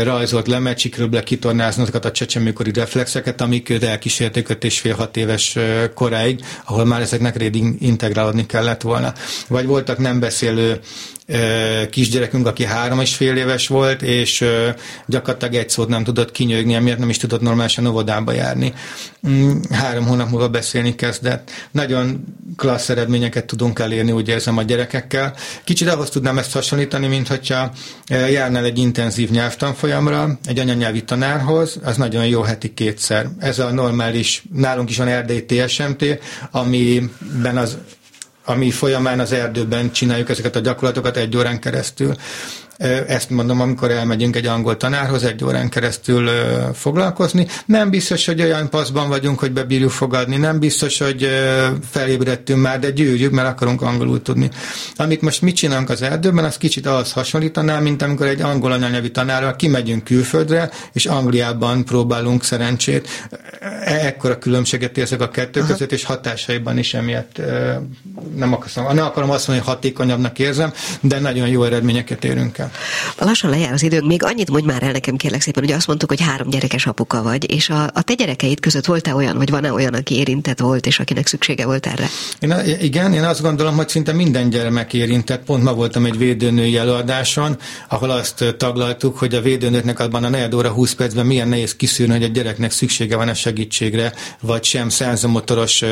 rajzolt le, mert sikerül le azokat a csecsemőkori reflexeket, amik őt elkísérték 5 és fél hat éves koráig, ahol már ezeknek rédig integrálódni kellett volna. Vagy voltak nem beszélő kisgyerekünk, aki három és fél éves volt, és gyakorlatilag egy szót nem tudott kinyögni, emiatt nem is tudott normálisan óvodába járni. Mm, három hónap múlva beszélni kezdett. Nagyon klassz eredményeket tudunk elérni, úgy érzem a gyerekekkel. Kicsit ahhoz tudnám ezt hasonlítani, mint hogyha járnál egy intenzív nyelvtanfolyamra, egy anyanyelvi tanárhoz, az nagyon jó heti kétszer. Ez a normális, nálunk is van erdélyi TSMT, amiben az ami folyamán az erdőben csináljuk ezeket a gyakorlatokat egy órán keresztül. Ezt mondom, amikor elmegyünk egy angol tanárhoz egy órán keresztül foglalkozni. Nem biztos, hogy olyan paszban vagyunk, hogy bebírjuk fogadni, nem biztos, hogy felébredtünk már, de gyűjjük, mert akarunk angolul tudni. Amit most mit csinálunk az erdőben, az kicsit ahhoz hasonlítaná, mint amikor egy angol anyanyelvi tanárral kimegyünk külföldre, és Angliában próbálunk szerencsét. E-, ekkora különbséget érzek a kettő Aha. között, és hatásaiban is emiatt nem akarom, nem akarom azt mondani, hogy hatékonyabbnak érzem, de nagyon jó eredményeket érünk el el. Lassan lejár az időnk, még annyit mondj már el nekem kérlek szépen, hogy azt mondtuk, hogy három gyerekes apuka vagy, és a, a te gyerekeid között volt-e olyan, vagy van-e olyan, aki érintett volt, és akinek szüksége volt erre? Én, igen, én azt gondolom, hogy szinte minden gyermek érintett. Pont ma voltam egy védőnői előadáson, ahol azt taglaltuk, hogy a védőnőknek abban a 4 óra 20 percben milyen nehéz kiszűrni, hogy a gyereknek szüksége van a segítségre, vagy sem szenzomotoros,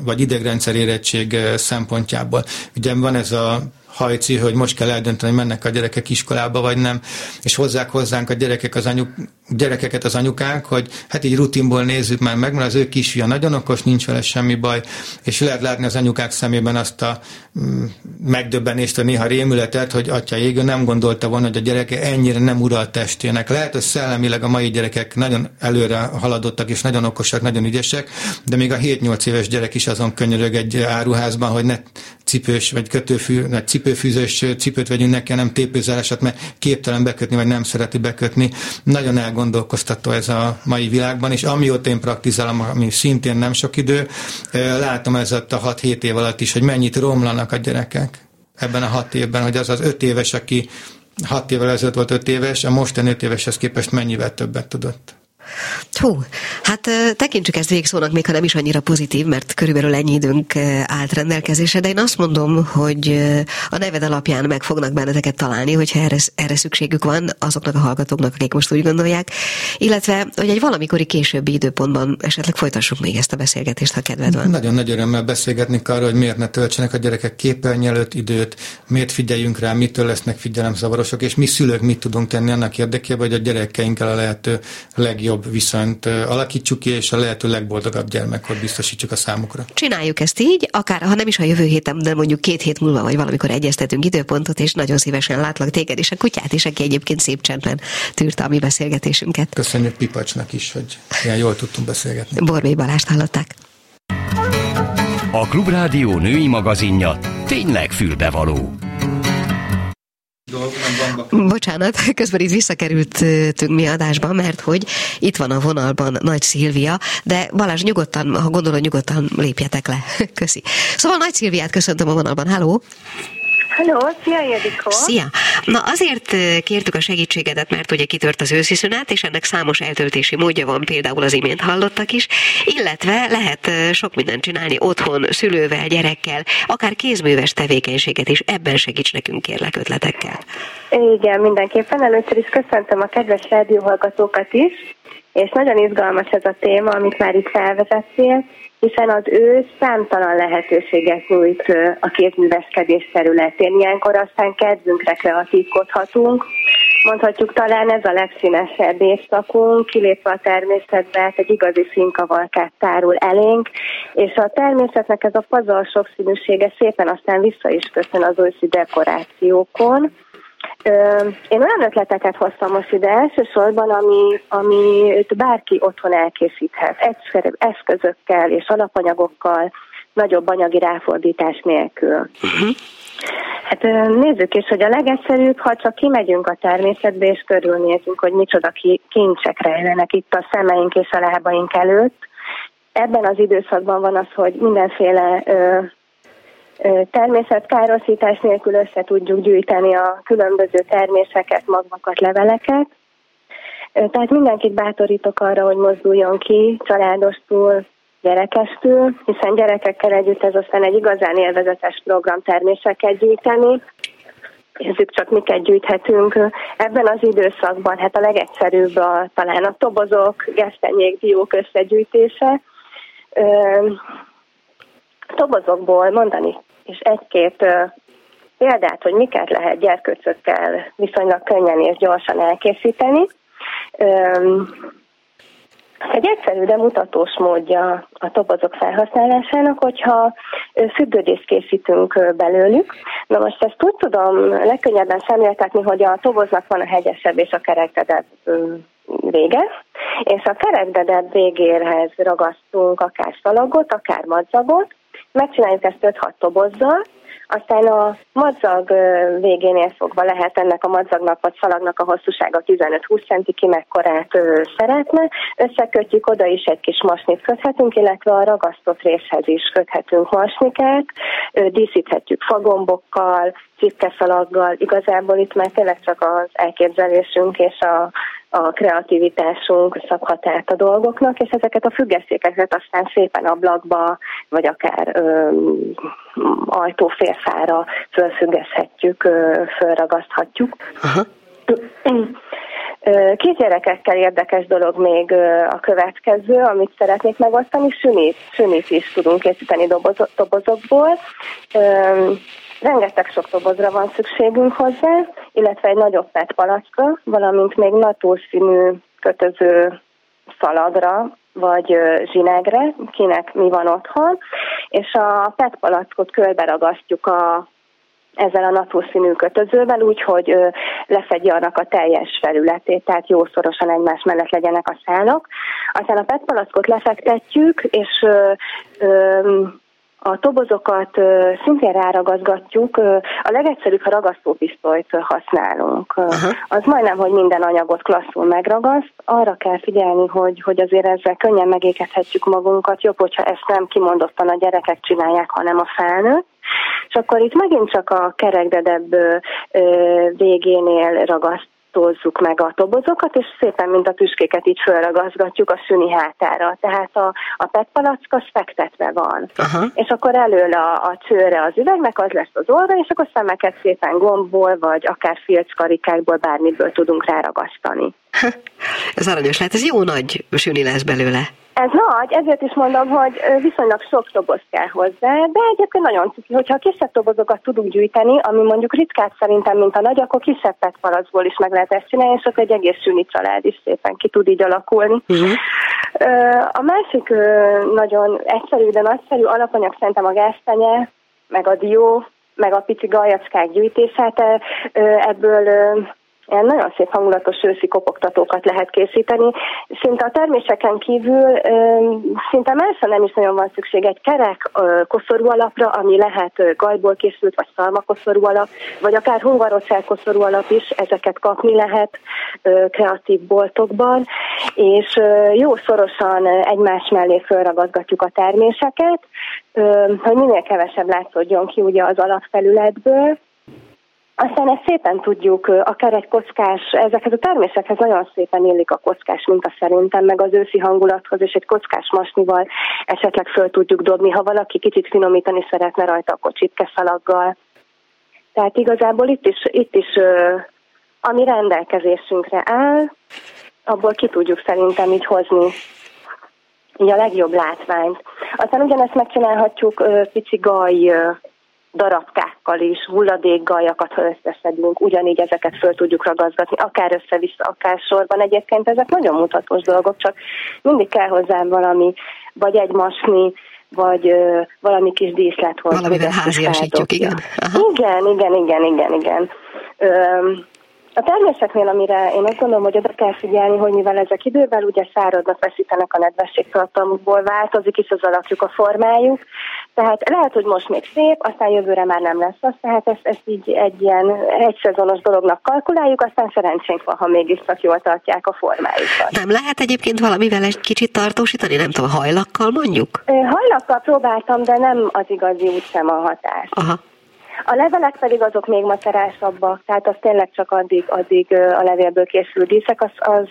vagy idegrendszer érettség szempontjából. Ugye van ez a hajci, hogy most kell eldönteni, mennek a gyerekek iskolába, vagy nem, és hozzák hozzánk a gyerekek az anyuk, gyerekeket az anyukák, hogy hát így rutinból nézzük már meg, mert az ő kisfia nagyon okos, nincs vele semmi baj, és lehet látni az anyukák szemében azt a mm, megdöbbenést, a néha rémületet, hogy atya égő nem gondolta volna, hogy a gyereke ennyire nem ural testének. Lehet, hogy szellemileg a mai gyerekek nagyon előre haladottak, és nagyon okosak, nagyon ügyesek, de még a 7-8 éves gyerek is azon könyörög egy áruházban, hogy ne cipős vagy kötőfű, vagy cipőfűzős cipőt vegyünk neki, hanem tépőzárásat, mert képtelen bekötni, vagy nem szereti bekötni. Nagyon elgondolkoztató ez a mai világban, és amióta én praktizálom, ami szintén nem sok idő, látom ez a 6-7 év alatt is, hogy mennyit romlanak a gyerekek ebben a hat évben, hogy az az öt éves, aki hat évvel ezelőtt volt öt éves, a mostani öt éveshez képest mennyivel többet tudott. Hú, hát tekintsük ezt végszónak, még ha nem is annyira pozitív, mert körülbelül ennyi időnk állt rendelkezésre, de én azt mondom, hogy a neved alapján meg fognak benneteket találni, hogyha erre, erre szükségük van azoknak a hallgatóknak, akik most úgy gondolják, illetve, hogy egy valamikori későbbi időpontban esetleg folytassuk még ezt a beszélgetést, ha kedved van. Nagyon nagy örömmel beszélgetni arra, hogy miért ne töltsenek a gyerekek képernyő előtt időt, miért figyeljünk rá, mitől lesznek figyelemzavarosok, és mi szülők mit tudunk tenni annak érdekében, hogy a gyerekeinkkel a lehető legjobb legjobb viszonyt alakítsuk ki, és a lehető legboldogabb gyermekkor biztosítsuk a számukra. Csináljuk ezt így, akár ha nem is a jövő héten, de mondjuk két hét múlva, vagy valamikor egyeztetünk időpontot, és nagyon szívesen látlak téged és a kutyát is, aki egyébként szép csendben tűrte a mi beszélgetésünket. Köszönjük Pipacsnak is, hogy ilyen jól tudtunk beszélgetni. Borbély Balást hallották. A Klubrádió női magazinja tényleg fülbevaló. Bocsánat, [LAUGHS] közben itt visszakerültünk mi adásba, mert hogy itt van a vonalban Nagy Szilvia, de Balázs nyugodtan, ha gondolod, nyugodtan lépjetek le. [LAUGHS] Köszi. Szóval Nagy Szilviát köszöntöm a vonalban. Háló! Hello, szia Ildikó! Szia! Na azért kértük a segítségedet, mert ugye kitört az őszi szünet, és ennek számos eltöltési módja van, például az imént hallottak is, illetve lehet sok mindent csinálni otthon, szülővel, gyerekkel, akár kézműves tevékenységet is, ebben segíts nekünk kérlek ötletekkel. Igen, mindenképpen. Először is köszöntöm a kedves rádióhallgatókat is, és nagyon izgalmas ez a téma, amit már itt felvezettél, hiszen az ő számtalan lehetőséget nyújt a kézműveskedés területén. Ilyenkor aztán kedvünkre kreatívkodhatunk. Mondhatjuk talán ez a legszínesebb évszakunk, kilépve a természetbe, hát egy igazi színkavalkát tárul elénk, és a természetnek ez a pazar sokszínűsége szépen aztán vissza is köszön az őszi dekorációkon. Én olyan ötleteket hoztam most ide elsősorban, ami, ami bárki otthon elkészíthet, egyszerű eszközökkel és alapanyagokkal, nagyobb anyagi ráfordítás nélkül. Uh-huh. Hát nézzük is, hogy a legegyszerűbb, ha csak kimegyünk a természetbe és körülnézünk, hogy micsoda kincsek rejlenek itt a szemeink és a lábaink előtt. Ebben az időszakban van az, hogy mindenféle természetkárosítás nélkül össze tudjuk gyűjteni a különböző terméseket, magvakat, leveleket. Tehát mindenkit bátorítok arra, hogy mozduljon ki családostul, gyerekestül, hiszen gyerekekkel együtt ez aztán egy igazán élvezetes program terméseket gyűjteni. Nézzük csak, miket gyűjthetünk ebben az időszakban. Hát a legegyszerűbb a, talán a tobozok, gesztenyék, diók összegyűjtése. Ö, tobozokból mondani és egy-két példát, hogy miket lehet gyerkőcökkel viszonylag könnyen és gyorsan elkészíteni. Egy egyszerű, de mutatós módja a tobozok felhasználásának, hogyha függődést készítünk belőlük. Na most ezt úgy tudom legkönnyebben szemléltetni, hogy a toboznak van a hegyesebb és a kerekedett vége, és a kerekdedebb végéhez ragasztunk akár szalagot, akár madzagot, megcsináljuk ezt 5-6 tobozzal, aztán a madzag végénél fogva lehet ennek a madzagnak vagy szalagnak a hosszúsága 15-20 cm ki mekkorát szeretne. Összekötjük, oda is egy kis masnit köthetünk, illetve a ragasztott részhez is köthetünk masnikát, díszíthetjük fagombokkal, cikkeszalaggal. Igazából itt már tényleg csak az elképzelésünk és a, a kreativitásunk szabhat át a dolgoknak, és ezeket a függesztékeket aztán szépen ablakba, vagy akár ö, ajtóférfára fölfüggeszthetjük, ö, fölragaszthatjuk. Aha. Kisgyerekekkel érdekes dolog még a következő, amit szeretnék megosztani, sünit, sünit is tudunk készíteni dobozokból. Rengeteg sok dobozra van szükségünk hozzá, illetve egy nagyobb PET palackra, valamint még natúrszínű kötöző szalagra, vagy zsinegre, kinek mi van otthon, és a PET palackot körbe a ezzel a natúrszínű kötözővel, úgyhogy lefedje annak a teljes felületét, tehát jó szorosan egymás mellett legyenek a szálak. Aztán a PET palackot lefektetjük, és ö, ö, a tobozokat szintén ráragazgatjuk. A legegyszerűbb, ha ragasztópisztolyt használunk. Aha. Az majdnem, hogy minden anyagot klasszul megragaszt. Arra kell figyelni, hogy, hogy azért ezzel könnyen megégethetjük magunkat. Jobb, hogyha ezt nem kimondottan a gyerekek csinálják, hanem a felnőtt. És akkor itt megint csak a kerekdedebb végénél ragaszt tózzuk meg a tobozokat, és szépen, mint a tüskéket így fölragazgatjuk a szüni hátára. Tehát a, a PET palack az fektetve van. Aha. És akkor előle a, a csőre az üvegnek az lesz az orra, és akkor szemeket szépen gombból, vagy akár filckarikákból, bármiből tudunk ráragasztani. [LAUGHS] ez aranyos lehet, ez jó nagy süni lesz belőle. Ez nagy, ezért is mondom, hogy viszonylag sok doboz kell hozzá, de egyébként nagyon cuki, hogyha kisebb dobozokat tudunk gyűjteni, ami mondjuk ritkát szerintem, mint a nagy, akkor kisebb petpalacból is meg lehet ezt csinálni, és ott egy egész süni család is szépen ki tud így alakulni. Uh-huh. A másik nagyon egyszerű, de nagyszerű alapanyag szerintem a gáztenye, meg a dió, meg a pici gajacskák gyűjtését, ebből ilyen nagyon szép hangulatos őszi kopogtatókat lehet készíteni. Szinte a terméseken kívül szinte másra nem is nagyon van szükség. Egy kerek koszorú alapra, ami lehet gajból készült, vagy szalmakoszorú alap, vagy akár hungarocell koszorú alap is, ezeket kapni lehet kreatív boltokban, és jó szorosan egymás mellé fölragazgatjuk a terméseket, hogy minél kevesebb látszódjon ki ugye az alapfelületből, aztán ezt szépen tudjuk, akár egy kockás, ezekhez a termésekhez nagyon szépen illik a kockás minta szerintem, meg az őszi hangulathoz, és egy kockás masnival esetleg föl tudjuk dobni, ha valaki kicsit finomítani szeretne rajta, akkor csipkeszalaggal. Tehát igazából itt is, itt is ami rendelkezésünkre áll, abból ki tudjuk szerintem így hozni így a legjobb látványt. Aztán ugyanezt megcsinálhatjuk pici gaj darabkákkal is, hulladékgaljakat, ha összeszedünk, ugyanígy ezeket föl tudjuk ragazgatni, akár össze-vissza, akár sorban. Egyébként ezek nagyon mutatós dolgok, csak mindig kell hozzám valami, vagy egy masni, vagy ö, valami kis díszlet hozzá. Valamivel háziasítjuk, igen. Aha. Igen, igen, igen, igen, igen. Ö, a terméseknél, amire én azt gondolom, hogy oda kell figyelni, hogy mivel ezek idővel ugye száradnak, veszítenek a nedvességtartalmukból, változik is az alakjuk, a formájuk, tehát lehet, hogy most még szép, aztán jövőre már nem lesz az, tehát ezt, ezt így egy ilyen egyszezonos dolognak kalkuláljuk, aztán szerencsénk van, ha mégiscsak jól tartják a formájukat. Nem lehet egyébként valamivel egy kicsit tartósítani, nem tudom, hajlakkal mondjuk? Hajlakkal próbáltam, de nem az igazi út sem a hatás. Aha. A levelek pedig azok még macerásabbak, tehát az tényleg csak addig, addig a levélből készül díszek, az, az,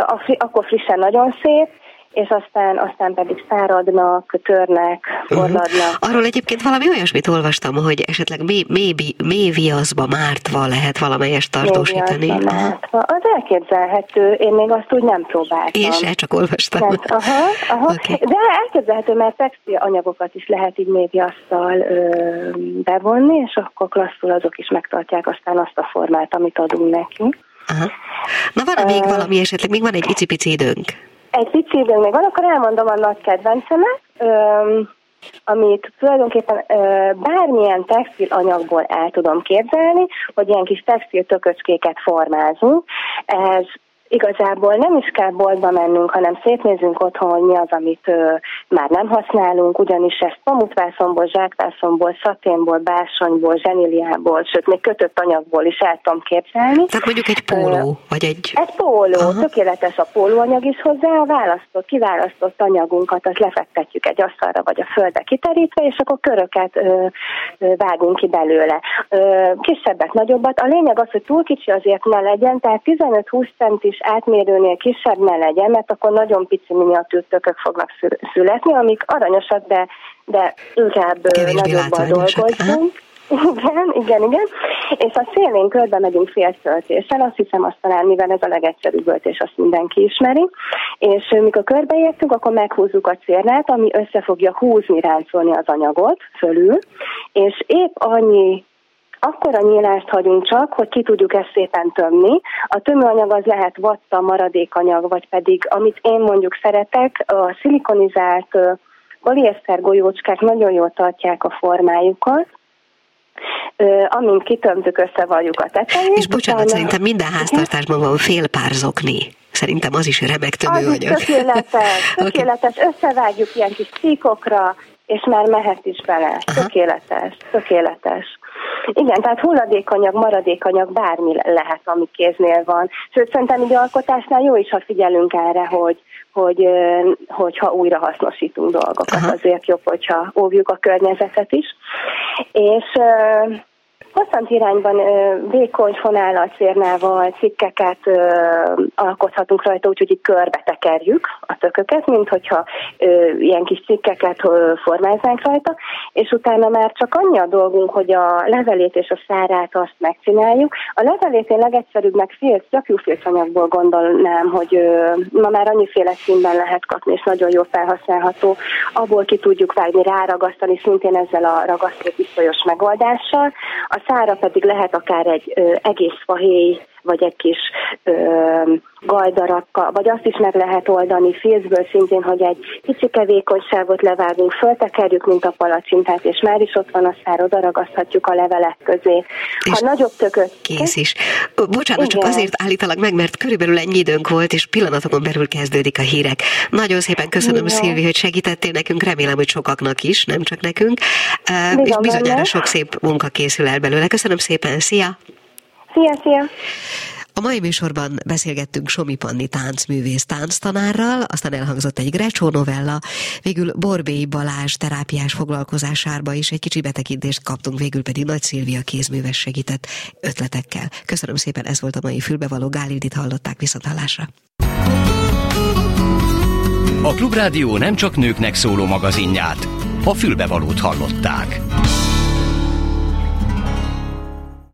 az akkor frissen nagyon szép, és aztán, aztán pedig száradnak, törnek, mhm. forradnak. Uh-huh. Arról egyébként valami olyasmit olvastam, hogy esetleg mély, viaszba mártva lehet valamelyest tartósítani. Mártva. Az elképzelhető, én még azt úgy nem próbáltam. Én se, csak olvastam. Tehát, aha, aha. Okay. De elképzelhető, mert textil anyagokat is lehet így mély viasztal ö, bevonni, és akkor klasszul azok is megtartják aztán azt a formát, amit adunk neki. Aha. Na van még uh, valami esetleg, még van egy icipici időnk egy pici időnk még van, akkor elmondom a nagy kedvencemet, öm, amit tulajdonképpen bármilyen textil anyagból el tudom képzelni, hogy ilyen kis textil tököcskéket formázunk. Ez igazából nem is kell boltba mennünk, hanem szétnézünk otthon, hogy mi az, amit ö, már nem használunk, ugyanis ezt pamutvászomból, zsákvászomból, szaténból, básonyból, zseniliából, sőt, még kötött anyagból is el tudom képzelni. Tehát mondjuk egy póló, ö, vagy egy... Egy póló, Aha. tökéletes a pólóanyag is hozzá, a választott, kiválasztott anyagunkat, azt lefektetjük egy asztalra, vagy a földre kiterítve, és akkor köröket ö, ö, vágunk ki belőle. Ö, kisebbet, nagyobbat. A lényeg az, hogy túl kicsi azért ne legyen, tehát 15-20 centis átmérőnél kisebb ne legyen, mert akkor nagyon pici miniatűr tökök fognak születni, amik aranyosak, de, de inkább nagyobban dolgozunk. Igen, igen, igen. És a szélén körbe megyünk féltöltéssel, azt hiszem azt talán, mivel ez a legegyszerűbb öltés, azt mindenki ismeri. És mikor körbeértünk, akkor meghúzzuk a cérnát, ami össze fogja húzni, ráncolni az anyagot fölül, és épp annyi akkor a nyílást hagyunk csak, hogy ki tudjuk ezt szépen tömni. A tömőanyag az lehet vatta, maradékanyag, vagy pedig, amit én mondjuk szeretek, a szilikonizált poliészter golyócskák nagyon jól tartják a formájukat, amint kitömtük, összevaljuk a tetejét. És bocsánat, utána... szerintem minden háztartásban van fél pár zokni. Szerintem az is remek tömőanyag. Az is tökéletes, [LAUGHS] tökéletes. Okay. Összevágjuk ilyen kis csíkokra, és már mehet is bele. Aha. Tökéletes, tökéletes. Igen, tehát hulladékanyag, maradékanyag, bármi lehet, ami kéznél van. Sőt, szerintem így alkotásnál jó is, ha figyelünk erre, hogy, hogy, hogyha újra hasznosítunk dolgokat, Aha. azért jobb, hogyha óvjuk a környezetet is. És hosszant irányban vékony fonállal, cérnával cikkeket alkothatunk rajta, úgyhogy itt körbe tekerjük a tököket, mint hogyha ilyen kis cikkeket formáznánk rajta, és utána már csak annyi a dolgunk, hogy a levelét és a szárát azt megcsináljuk. A levelét én legegyszerűbbnek filc, gyapjúfilcanyagból gondolnám, hogy ma már annyiféle színben lehet kapni, és nagyon jól felhasználható. Abból ki tudjuk vágni, ráragasztani, szintén ezzel a ragasztó pisztolyos megoldással. A szára pedig lehet akár egy egész fahéj, vagy egy kis ö, gajdarakkal, vagy azt is meg lehet oldani filzből szintén, hogy egy kicsi kevékonysávot levágunk, föltekerjük, mint a palacsintát, és már is ott van a szár, oda ragaszthatjuk a levelek közé. Ha nagyobb tököt... Kész is. Bocsánat, Igen. csak azért állítalak meg, mert körülbelül ennyi időnk volt, és pillanatokon belül kezdődik a hírek. Nagyon szépen köszönöm, Szilvi, hogy segítettél nekünk, remélem, hogy sokaknak is, nem csak nekünk, Bizony és bizonyára benne. sok szép munka készül el belőle. Köszönöm szépen, szia! Szia, szia! A mai műsorban beszélgettünk Somi Panni táncművész tánctanárral, aztán elhangzott egy Grecsó novella, végül Borbély Balázs terápiás foglalkozásárba is egy kicsi betekintést kaptunk, végül pedig Nagy Szilvia kézműves segített ötletekkel. Köszönöm szépen, ez volt a mai fülbevaló Gálildit hallották viszont hallásra. A Klubrádió nem csak nőknek szóló magazinját, a fülbevalót hallották.